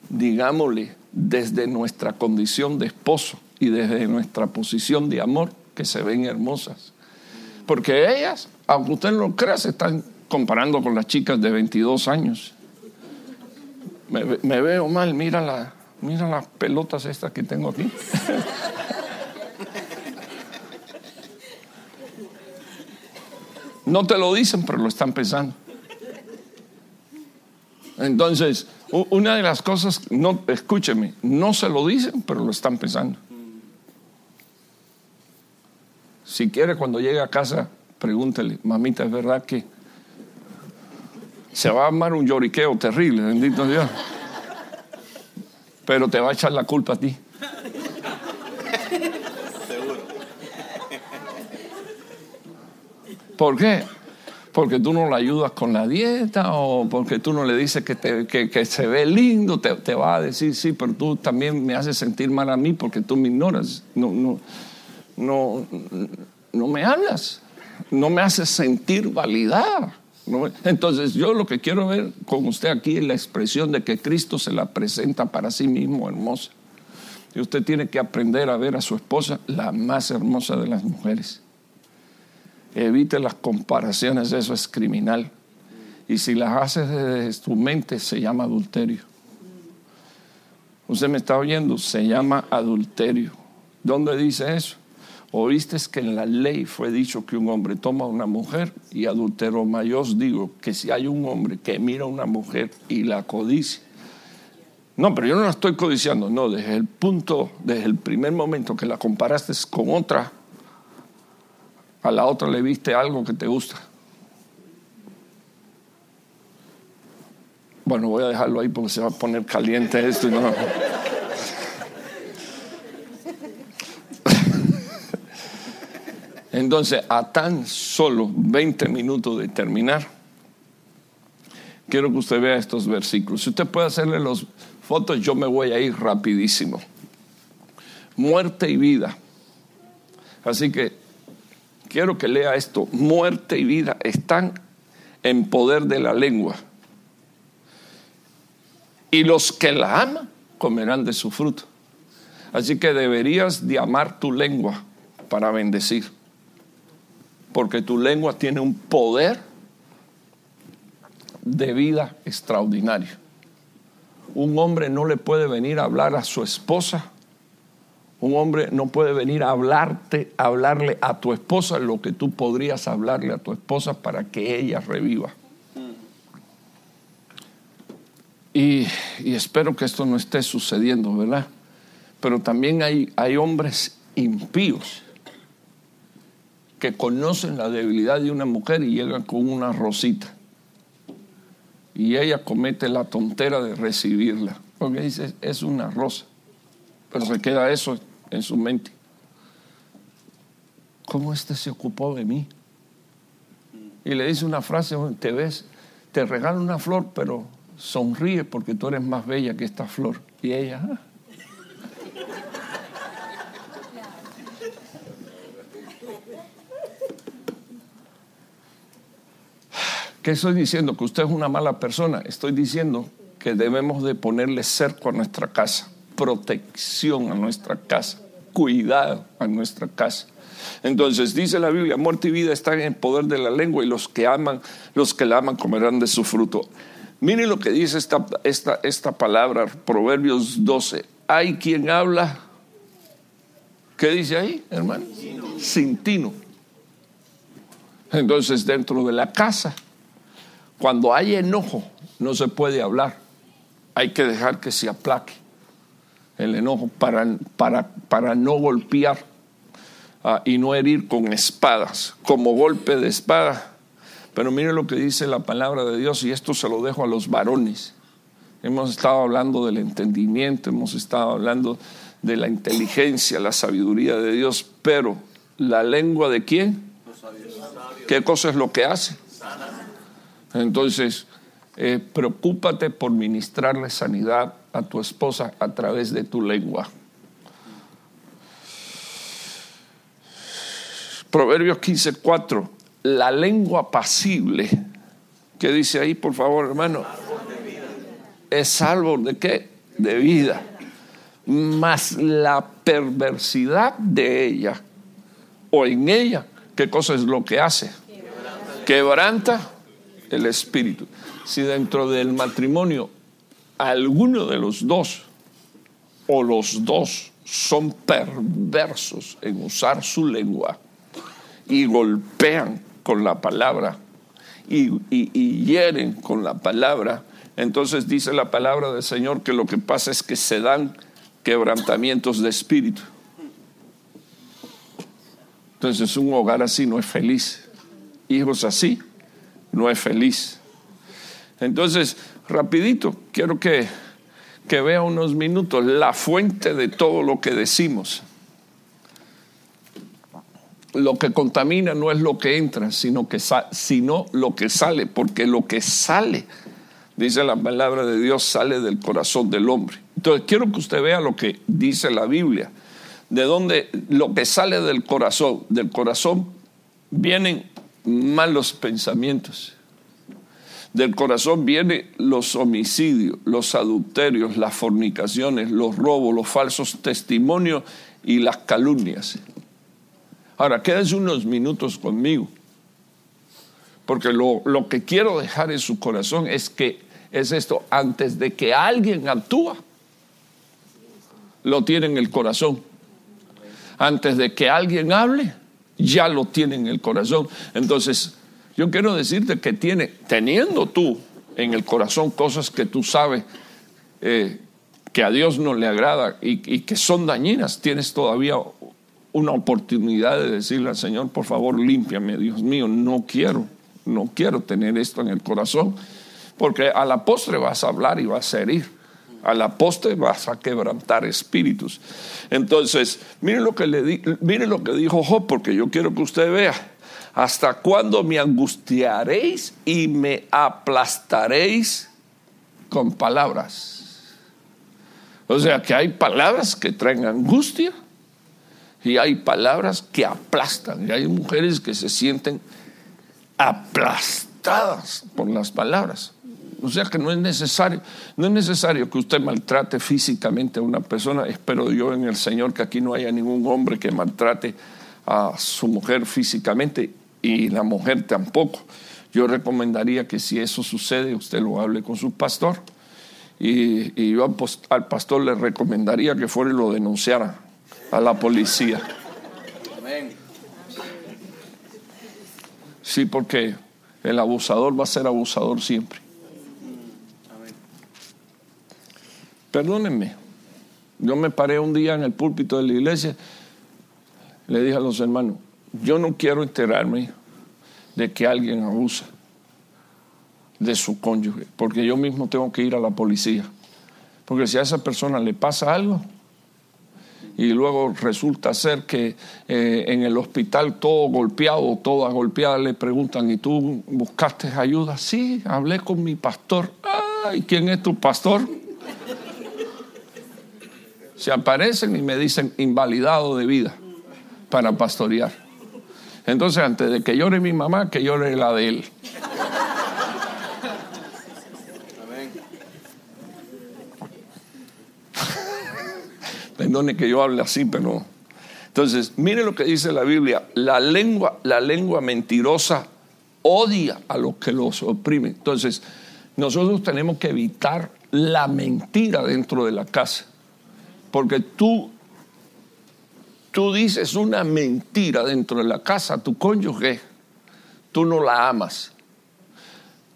Digámosle desde nuestra condición de esposo y desde nuestra posición de amor que se ven hermosas. Porque ellas, aunque usted no lo crea, se están comparando con las chicas de 22 años. Me, veo mal, mira, la, mira las pelotas estas que tengo aquí. No te lo dicen, pero lo están pensando. Entonces, una de las cosas, no, escúcheme, no se lo dicen, pero lo están pensando. Si quiere, cuando llegue a casa, pregúntele, mamita, ¿es verdad que se va a armar un lloriqueo terrible, bendito Dios? Pero te va a echar la culpa a ti. ¿Por qué? Porque tú no le ayudas con la dieta o porque tú no le dices que, se ve lindo, te, va a decir sí, pero tú también me haces sentir mal a mí porque tú me ignoras. No, no, no, no me hablas, no me haces sentir validar. Entonces yo lo que quiero ver con usted aquí es la expresión de que Cristo se la presenta para sí mismo hermosa. Y usted tiene que aprender a ver a su esposa la más hermosa de las mujeres. Evite las comparaciones, eso es criminal. Y si las haces desde tu mente, se llama adulterio. Usted me está oyendo, se llama adulterio. ¿Dónde dice eso? Oíste que en la ley fue dicho que un hombre toma a una mujer y adulteró. Yo os digo que si hay un hombre que mira a una mujer y la codicia, no, pero yo no la estoy codiciando, no, desde el punto, desde el primer momento que la comparaste con otra, a la otra le viste algo que te gusta. Bueno, voy a dejarlo ahí porque se va a poner caliente esto y no. Entonces, a tan solo 20 minutos de terminar, quiero que usted vea estos versículos. Si usted puede hacerle las fotos, yo me voy a ir rapidísimo. Muerte y vida. Así que quiero que lea esto, muerte y vida están en poder de la lengua. Y los que la aman comerán de su fruto. Así que deberías de amar tu lengua para bendecir. Porque tu lengua tiene un poder de vida extraordinario. Un hombre no le puede venir a hablar a su esposa Un hombre no puede venir a hablarte, a hablarle a tu esposa lo que tú podrías hablarle a tu esposa para que ella reviva. Y, y espero que esto no esté sucediendo, ¿verdad? Pero también hay, hay hombres impíos que conocen la debilidad de una mujer y llegan con una rosita. Y ella comete la tontera de recibirla, porque dice, es una rosa. Pero se queda eso en su mente. ¿Cómo este se ocupó de mí? Y le dice una frase, te ves, te regalo una flor, pero sonríe porque tú eres más bella que esta flor. Y ella, ah". ¿Qué estoy diciendo? Que usted es una mala persona. Estoy diciendo que debemos de ponerle cerco a nuestra casa, protección a nuestra casa, cuidado a nuestra casa. Entonces dice la Biblia, muerte y vida están en poder de la lengua y los que aman, los que la aman comerán de su fruto. Mire lo que dice esta, esta, esta palabra, Proverbios 12. Hay quien habla, ¿qué dice ahí, hermano? Sin tino. Entonces dentro de la casa cuando hay enojo, no se puede hablar. Hay que dejar que se aplaque el enojo para, para, para no golpear ah, y no herir con espadas, como golpe de espada. Pero mire lo que dice la palabra de Dios, y esto se lo dejo a los varones. Hemos estado hablando del entendimiento, hemos estado hablando de la inteligencia, la sabiduría de Dios, pero la lengua de quién? ¿Qué cosa es lo que hace? Entonces, eh, preocúpate por ministrarle sanidad a tu esposa a través de tu lengua. Proverbios 15:4, la lengua pasible. ¿Qué dice ahí, por favor, hermano? Es árbol de qué? De vida. Mas la perversidad de ella, o en ella, ¿qué cosa es lo que hace? Quebranta el espíritu. Si dentro del matrimonio alguno de los dos o los dos son perversos en usar su lengua y golpean con la palabra y, y, hieren con la palabra, entonces dice la palabra del Señor que lo que pasa es que se dan quebrantamientos de espíritu. Entonces un hogar así no es feliz. Hijos así no es feliz. Entonces, rapidito, quiero que, que vea unos minutos la fuente de todo lo que decimos. Lo que contamina no es lo que entra, sino, que sino lo que sale, porque lo que sale, dice la palabra de Dios, sale del corazón del hombre. Entonces, quiero que usted vea lo que dice la Biblia, de donde lo que sale del corazón, del corazón vienen malos pensamientos. Del corazón vienen los homicidios, los adulterios, las fornicaciones, los robos, los falsos testimonios y las calumnias. Ahora, quédense unos minutos conmigo, porque lo, lo que quiero dejar en su corazón es que es esto, antes de que alguien actúa, lo tiene en el corazón. Antes de que alguien hable, ya lo tiene en el corazón. Entonces, yo quiero decirte que tiene, teniendo tú en el corazón cosas que tú sabes eh, que a Dios no le agrada y, que son dañinas, tienes todavía una oportunidad de decirle al Señor, por favor, límpiame, Dios mío, no quiero, no quiero tener esto en el corazón, porque a la postre vas a hablar y vas a herir a la postre vas a quebrantar espíritus. Entonces, mire lo que le di, mire lo que dijo Job, porque yo quiero que usted vea. ¿Hasta cuándo me angustiaréis y me aplastaréis con palabras? O sea que hay palabras que traen angustia y hay palabras que aplastan. Y hay mujeres que se sienten aplastadas por las palabras. O sea que no es necesario, no es necesario que usted maltrate físicamente a una persona. Espero yo en el Señor que aquí no haya ningún hombre que maltrate a su mujer físicamente y la mujer tampoco. Yo recomendaría que si eso sucede, usted lo hable con su pastor. Y, yo al pastor le recomendaría que fuera y lo denunciara a la policía. Sí, porque el abusador va a ser abusador siempre. Perdónenme. Yo me paré un día en el púlpito de la iglesia, le dije a los hermanos, yo no quiero enterarme de que alguien abusa de su cónyuge, porque yo mismo tengo que ir a la policía. Porque si a esa persona le pasa algo y luego resulta ser que eh, en el hospital todo golpeado, toda golpeada, le preguntan, ¿y tú buscaste ayuda? Sí, hablé con mi pastor. ¿Y ¿quién es tu pastor? Se aparecen y me dicen invalidado de vida para pastorear. Entonces, antes de que llore mi mamá, que llore la de él. Perdone que yo hable así, pero. Entonces, mire lo que dice la Biblia. La lengua, la lengua mentirosa odia a los que los oprimen. Entonces, nosotros tenemos que evitar la mentira dentro de la casa. Porque tú, tú dices una mentira dentro de la casa, tu cónyuge, tú no la amas,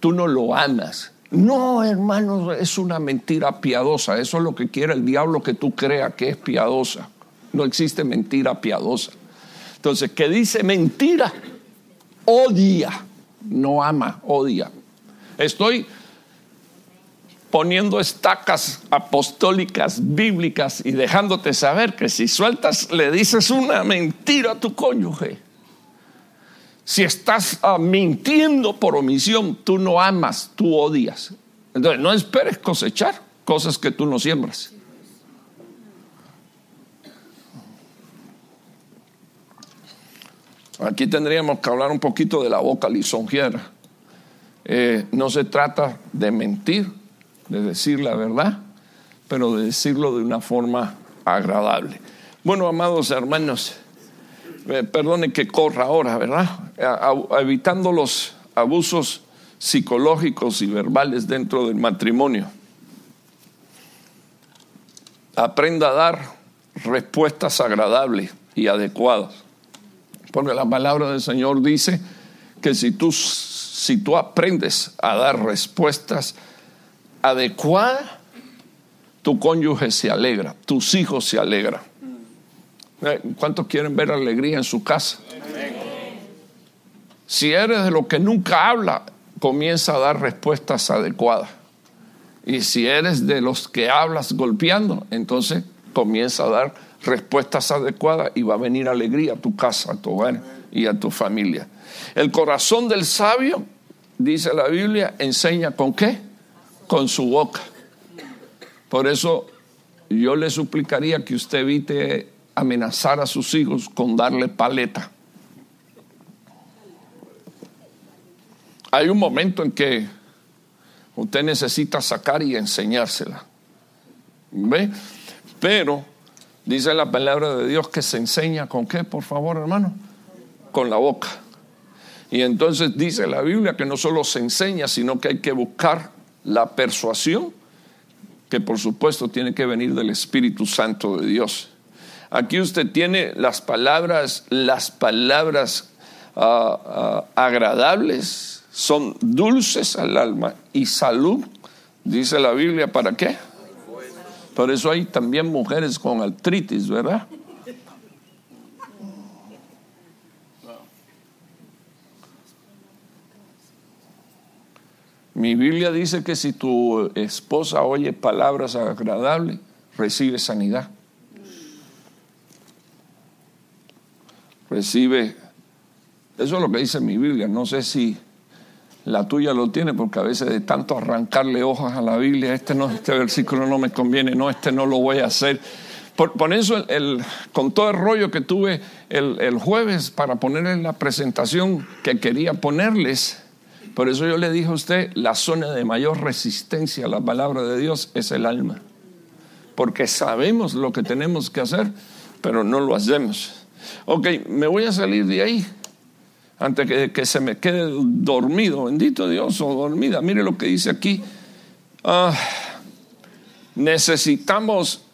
tú no lo amas. No, hermano, es una mentira piadosa. Eso es lo que quiere el diablo que tú creas que es piadosa. No existe mentira piadosa. Entonces, ¿qué dice mentira? Odia, no ama, odia. Estoy poniendo estacas apostólicas, bíblicas y dejándote saber que si sueltas, le dices una mentira a tu cónyuge. Si estás ah, mintiendo por omisión, tú no amas, tú odias. Entonces, no esperes cosechar cosas que tú no siembras. Aquí tendríamos que hablar un poquito de la boca lisonjera. Eh, no se trata de mentir, de decir la verdad, pero de decirlo de una forma agradable. Bueno, amados hermanos, eh, perdone que corra ahora, ¿verdad? evitando los abusos psicológicos y verbales dentro del matrimonio. Aprenda a dar respuestas agradables y adecuadas. Porque la palabra del Señor dice que si tú, si tú aprendes a dar respuestas adecuada, tu cónyuge se alegra, tus hijos se alegran. Eh, ¿Cuántos quieren ver alegría en su casa? Si eres de los que nunca habla, comienza a dar respuestas adecuadas. Y si eres de los que hablas golpeando, entonces comienza a dar respuestas adecuadas y va a venir alegría a tu casa, a tu hogar y a tu familia. El corazón del sabio, dice la Biblia, enseña con qué? Con su boca. Por eso yo le suplicaría que usted evite amenazar a sus hijos con darle paleta. Hay un momento en que usted necesita sacar y enseñársela. ¿Ve? Pero dice la palabra de Dios que se enseña con qué, por favor, hermano? Con la boca. Y entonces dice la Biblia que no solo se enseña, sino que hay que buscar la persuasión, que por supuesto tiene que venir del Espíritu Santo de Dios. Aquí usted tiene las palabras, las palabras ah, ah, agradables, son dulces al alma y salud, dice la Biblia, ¿para qué? Por eso hay también mujeres con artritis, ¿verdad? Mi Biblia dice que si tu esposa oye palabras agradables, recibe sanidad. Recibe, eso es lo que dice mi Biblia. No sé si la tuya lo tiene, porque a veces de tanto arrancarle hojas a la Biblia, este, no, este versículo no me conviene, no, este no lo voy a hacer. Por, eso, el, con todo el rollo que tuve el, el jueves para poner en la presentación que quería ponerles, por eso yo le dije a usted, la zona de mayor resistencia a la palabra de Dios es el alma. Porque sabemos lo que tenemos que hacer, pero no lo hacemos. Ok, me voy a salir de ahí antes que, que se me quede dormido, bendito Dios, o dormida. Mire lo que dice aquí. Ah, necesitamos,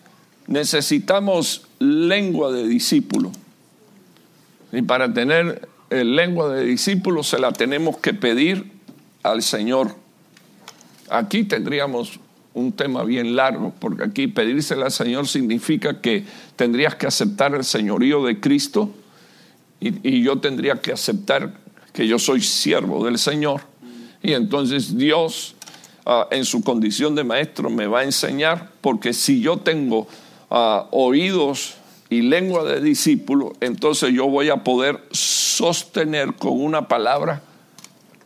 necesitamos lengua de discípulo. Y para tener lengua de discípulo se la tenemos que pedir al Señor. Aquí tendríamos un tema bien largo, porque aquí pedírsela al Señor significa que tendrías que aceptar el señorío de Cristo y, yo tendría que aceptar que yo soy siervo del Señor. Y entonces Dios, ah, en su condición de maestro, me va a enseñar, porque si yo tengo ah, oídos y lengua de discípulo, entonces yo voy a poder sostener con una palabra.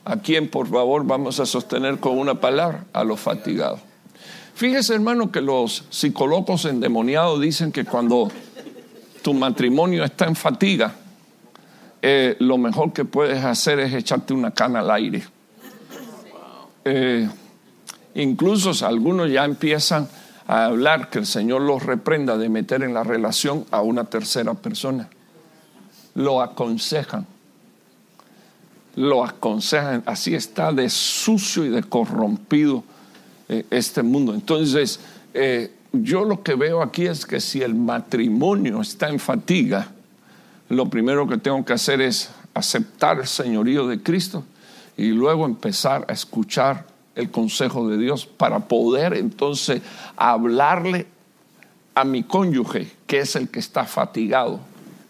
¿A quién, por favor, vamos a sostener con una palabra? A los fatigados. Fíjese, hermano, que los psicólogos endemoniados dicen que cuando tu matrimonio está en fatiga, eh, lo mejor que puedes hacer es echarte una cana al aire. Eh, incluso algunos ya empiezan a hablar que el Señor los reprenda de meter en la relación a una tercera persona. Lo aconsejan. Lo aconsejan. Así está de sucio y de corrompido eh, este mundo. Entonces, eh, yo lo que veo aquí es que si el matrimonio está en fatiga, lo primero que tengo que hacer es aceptar el señorío de Cristo y luego empezar a escuchar el consejo de Dios para poder entonces hablarle a mi cónyuge, que es el que está fatigado,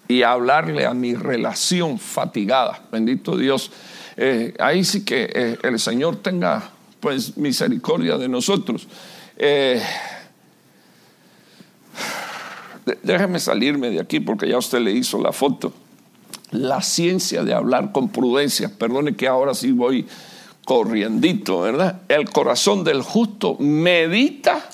y hablarle a mi relación fatigada. Bendito Dios. Eh, ahí sí que el Señor tenga pues misericordia de nosotros. Eh, déjeme salirme de aquí porque ya usted le hizo la foto. La ciencia de hablar con prudencia, perdone que ahora sí voy corriendito, ¿verdad? El corazón del justo medita.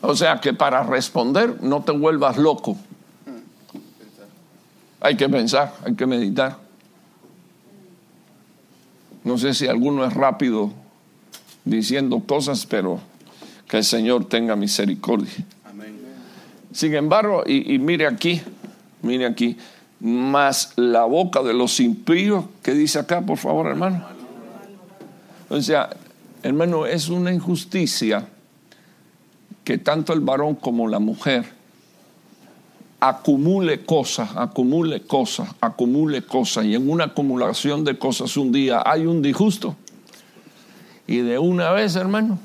O sea que para responder no te vuelvas loco. Hay que pensar, hay que meditar. No sé si alguno es rápido diciendo cosas, pero que el Señor tenga misericordia. Sin embargo, y, mire aquí, mire aquí, más la boca de los impíos, que dice acá, por favor, hermano. O sea, hermano, es una injusticia que tanto el varón como la mujer acumule cosas, acumule cosas, acumule cosas, y en una acumulación de cosas un día hay un disgusto, y de una vez, hermano,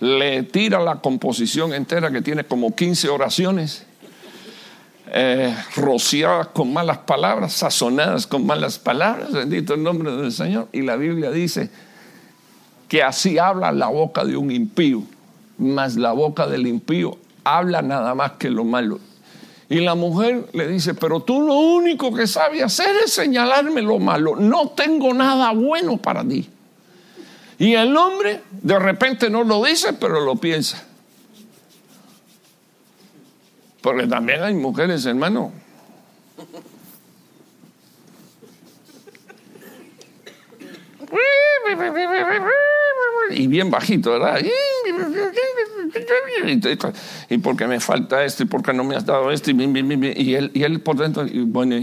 le tira la composición entera que tiene como 15 oraciones, eh, rociadas con malas palabras, sazonadas con malas palabras, bendito el nombre del Señor, y la Biblia dice que así habla la boca de un impío, mas la boca del impío habla nada más que lo malo. Y la mujer le dice, pero tú lo único que sabes hacer es señalarme lo malo. No tengo nada bueno para ti. Y el hombre de repente no lo dice, pero lo piensa. Porque también hay mujeres, hermano. Y bien bajito, ¿verdad? y porque me falta esto, y porque no me has dado esto, y, él, y él por dentro, y bueno,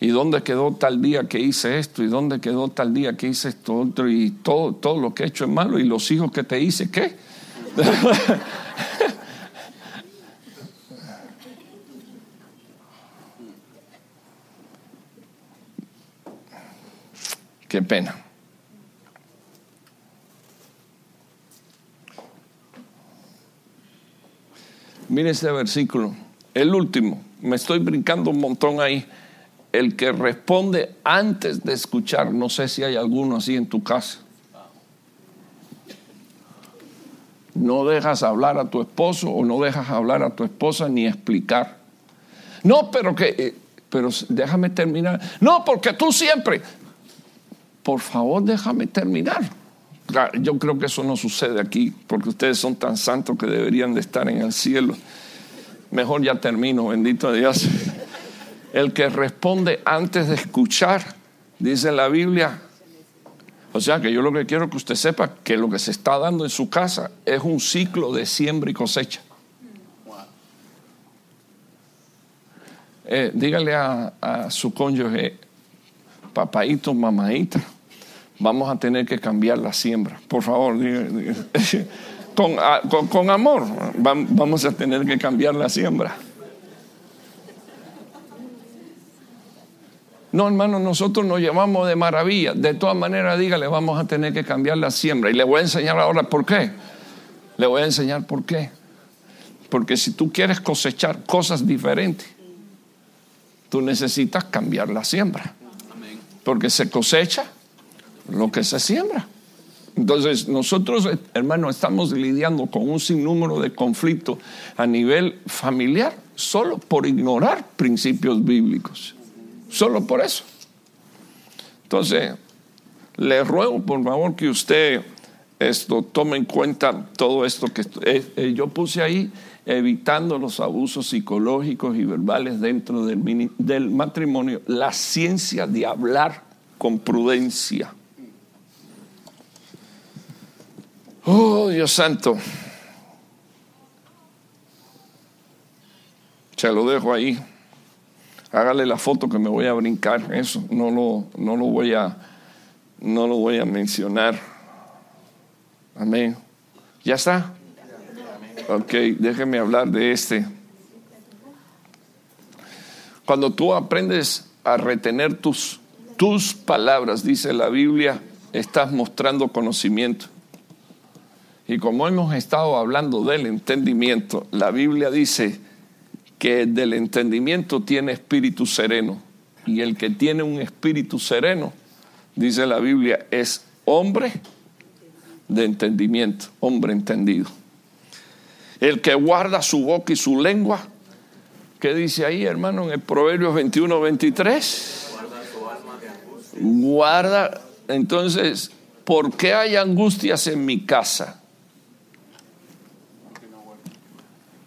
y, dónde quedó tal día que hice esto, y dónde quedó tal día que hice esto otro, y todo, todo lo que he hecho es malo, y los hijos que te hice, ¿qué? Qué pena. Mire este versículo, el último, me estoy brincando un montón ahí. El que responde antes de escuchar, no sé si hay alguno así en tu casa. No dejas hablar a tu esposo o no dejas hablar a tu esposa ni explicar. No, pero que, eh, pero déjame terminar. No, porque tú siempre. Por favor, déjame terminar. Yo creo que eso no sucede aquí, porque ustedes son tan santos que deberían de estar en el cielo. Mejor ya termino, bendito Dios. El que responde antes de escuchar, dice la Biblia. O sea que yo lo que quiero que usted sepa que lo que se está dando en su casa es un ciclo de siembra y cosecha. Eh, dígale a, a su cónyuge, papaito, mamadita vamos a tener que cambiar la siembra. Por favor, con, con- con amor. Vam- Vamos a tener que cambiar la siembra. No, hermano, nosotros nos llevamos de maravilla. De todas maneras, dígale, vamos a tener que cambiar la siembra. Y le voy a enseñar ahora por qué. Le voy a enseñar por qué. Porque si tú quieres cosechar cosas diferentes, tú necesitas cambiar la siembra. Porque se cosecha lo que se siembra. Entonces, nosotros, hermano, estamos lidiando con un sinnúmero de conflictos a nivel familiar solo por ignorar principios bíblicos. Solo por eso. Entonces, le ruego por favor que usted esto tome en cuenta todo esto que eh, eh, yo puse ahí, evitando los abusos psicológicos y verbales dentro del, del matrimonio, la ciencia de hablar con prudencia. Oh, Dios santo. Se lo dejo ahí. Hágale la foto que me voy a brincar. Eso no lo, no lo voy a no lo voy a mencionar. Amén. ¿Ya está? Ok, déjeme hablar de este. Cuando tú aprendes a retener tus, tus palabras, dice la Biblia, estás mostrando conocimiento. Y como hemos estado hablando del entendimiento, la Biblia dice que del entendimiento tiene espíritu sereno. Y el que tiene un espíritu sereno, dice la Biblia, es hombre de entendimiento, hombre entendido. El que guarda su boca y su lengua, ¿qué dice ahí, hermano, en el Proverbios 21, 23? Guarda, entonces, ¿por qué hay angustias en mi casa?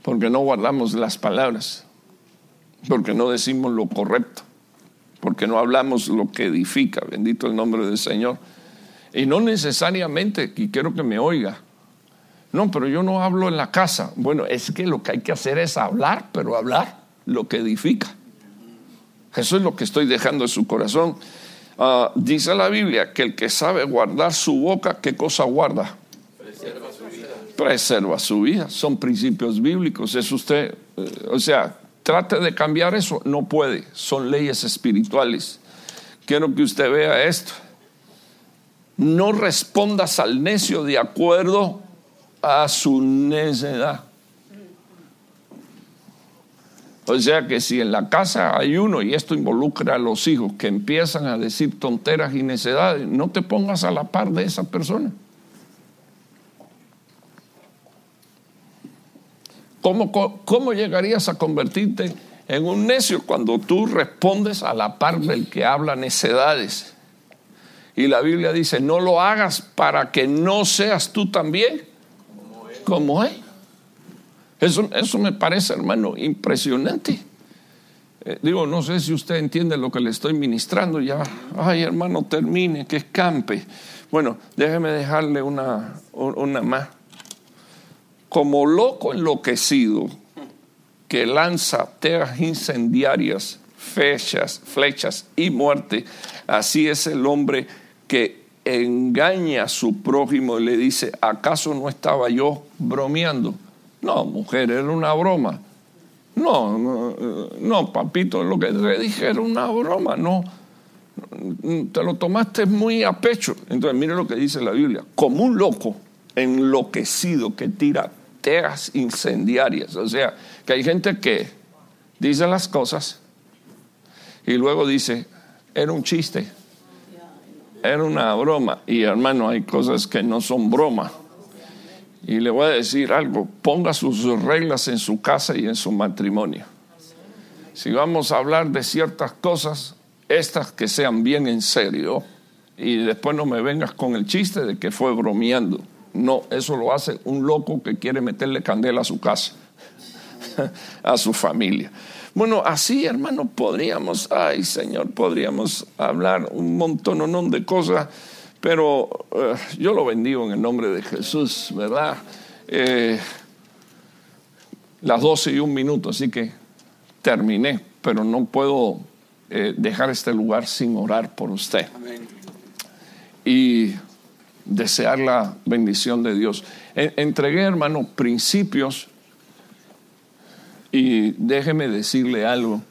Porque no guardamos las palabras, porque no decimos lo correcto, porque no hablamos lo que edifica, bendito el nombre del Señor. Y no necesariamente, y quiero que me oiga, no, pero yo no hablo en la casa. Bueno, es que lo que hay que hacer es hablar, pero hablar lo que edifica. Eso es lo que estoy dejando en su corazón. Ah, dice la Biblia que el que sabe guardar su boca, ¿qué cosa guarda? Preserva su vida. Son principios bíblicos. Es usted, eh, o sea, trate de cambiar eso. No puede. Son leyes espirituales. Quiero que usted vea esto. No respondas al necio de acuerdo a su necedad. O sea que si en la casa hay uno, y esto involucra a los hijos, que empiezan a decir tonteras y necedades, no te pongas a la par de esa persona. ¿Cómo, cómo llegarías a convertirte en un necio cuando tú respondes a la par del que habla necedades? Y la Biblia dice, no lo hagas para que no seas tú también como él. Eso, eso me parece, hermano, impresionante. Eh, digo, no sé si usted entiende lo que le estoy ministrando ya. Ay, hermano, termine, que escampe. Bueno, déjeme dejarle una, una más. Como loco enloquecido que lanza teas incendiarias, flechas, flechas y muerte, así es el hombre que engaña a su prójimo y le dice, ¿acaso no estaba yo bromeando? No, mujer, era una broma. No, no, no, papito, lo que te dije era una broma, no. Te lo tomaste muy a pecho. Entonces, mire lo que dice la Biblia. Como un loco enloquecido que tira incendiarias. O sea, que hay gente que dice las cosas y luego dice, era un chiste, era una broma. Y hermano, hay cosas que no son broma. Y le voy a decir algo, ponga sus reglas en su casa y en su matrimonio. Si vamos a hablar de ciertas cosas, estas que sean bien en serio, y después no me vengas con el chiste de que fue bromeando. No, eso lo hace un loco que quiere meterle candela a su casa, a su familia. Bueno, así, hermano, podríamos, ay Señor, podríamos hablar un montón de cosas pero eh, yo lo bendigo en el nombre de Jesús, ¿verdad? Eh, las 12 y un minuto, así que terminé, pero no puedo eh, dejar este lugar sin orar por usted. Y desear la bendición de Dios. entregué, hermano, principios y déjeme decirle algo.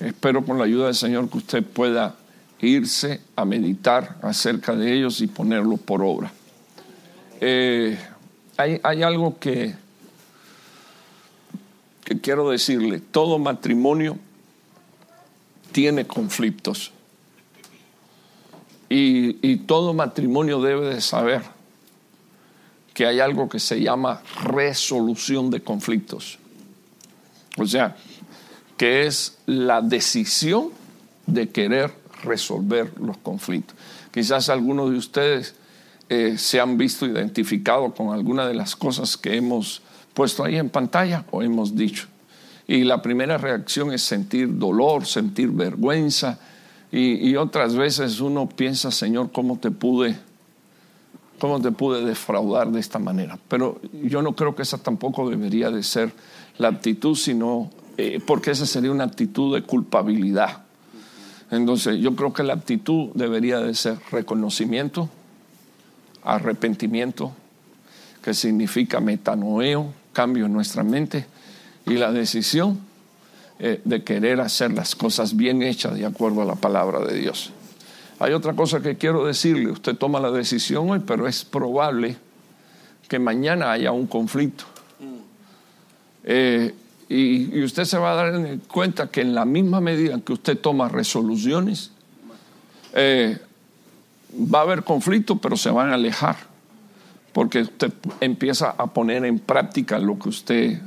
Espero con la ayuda del Señor que usted pueda irse a meditar acerca de ellos y ponerlos por obra. Eh, hay, hay, algo que, que quiero decirle. Todo matrimonio tiene conflictos. Y, todo matrimonio debe de saber que hay algo que se llama resolución de conflictos. O sea, que es la decisión de querer resolver los conflictos. Quizás algunos de ustedes eh, se han visto identificados con alguna de las cosas que hemos puesto ahí en pantalla o hemos dicho. Y la primera reacción es sentir dolor, sentir vergüenza. Y, otras veces uno piensa, Señor, ¿cómo te pude, cómo te pude defraudar de esta manera? Pero yo no creo que esa tampoco debería de ser la actitud, sino eh, porque esa sería una actitud de culpabilidad. Entonces yo creo que la actitud debería de ser reconocimiento, arrepentimiento, que significa metanoeo, cambio en nuestra mente, y la decisión eh, de querer hacer las cosas bien hechas de acuerdo a la palabra de Dios. Hay otra cosa que quiero decirle, usted toma la decisión hoy, pero es probable que mañana haya un conflicto. Eh, y, usted se va a dar cuenta que en la misma medida que usted toma resoluciones, eh, va a haber conflicto, pero se van a alejar, porque usted empieza a poner en práctica lo que usted,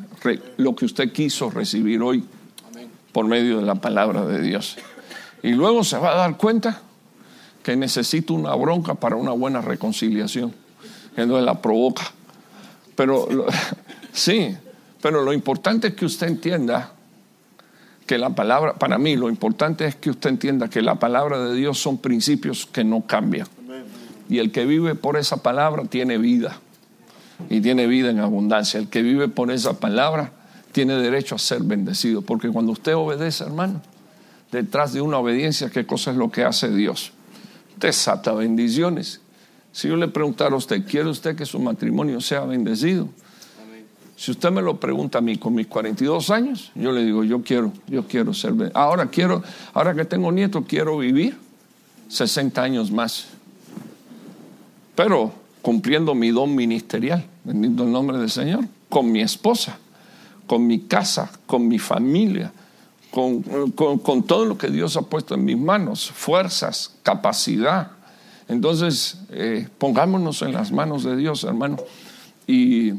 lo que usted quiso recibir hoy por medio de la palabra de Dios. Y luego se va a dar cuenta que necesita una bronca para una buena reconciliación. Entonces la provoca. Pero sí, pero lo importante es que usted entienda que la palabra, para mí lo importante es que usted entienda que la palabra de Dios son principios que no cambian. Y el que vive por esa palabra tiene vida. Y tiene vida en abundancia. El que vive por esa palabra tiene derecho a ser bendecido. Porque cuando usted obedece, hermano, detrás de una obediencia, ¿qué cosa es lo que hace Dios? Desata bendiciones. Si yo le preguntara a usted, ¿quiere usted que su matrimonio sea bendecido? Si usted me lo pregunta a mí con mis 42 años, yo le digo, yo quiero, yo quiero ser. Ahora quiero, ahora que tengo nieto, quiero vivir 60 años más. Pero cumpliendo mi don ministerial, bendito el nombre del Señor, con mi esposa, con mi casa, con mi familia, con, con todo lo que Dios ha puesto en mis manos, fuerzas, capacidad. Entonces, eh, pongámonos en las manos de Dios, hermano. Y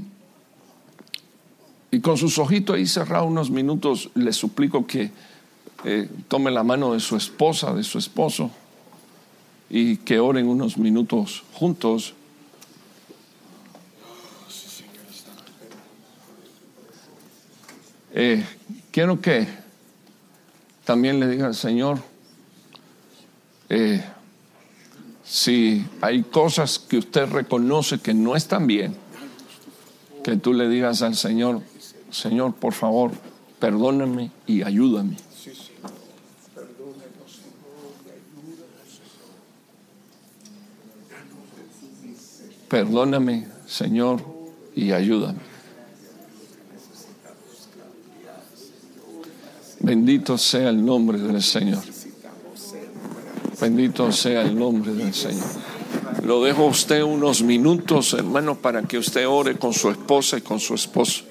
y con sus ojitos ahí cerrados unos minutos, le suplico que eh, tome la mano de su esposa, de su esposo, y que oren unos minutos juntos. Eh, quiero que también le diga al Señor, eh, si hay cosas que usted reconoce que no están bien, que tú le digas al Señor, Señor, por favor, perdóname y ayúdame. Perdóname, Señor, y ayúdame. Bendito sea el nombre del Señor. Bendito sea el nombre del Señor. Lo dejo a usted unos minutos, hermano, para que usted ore con su esposa y con su esposo.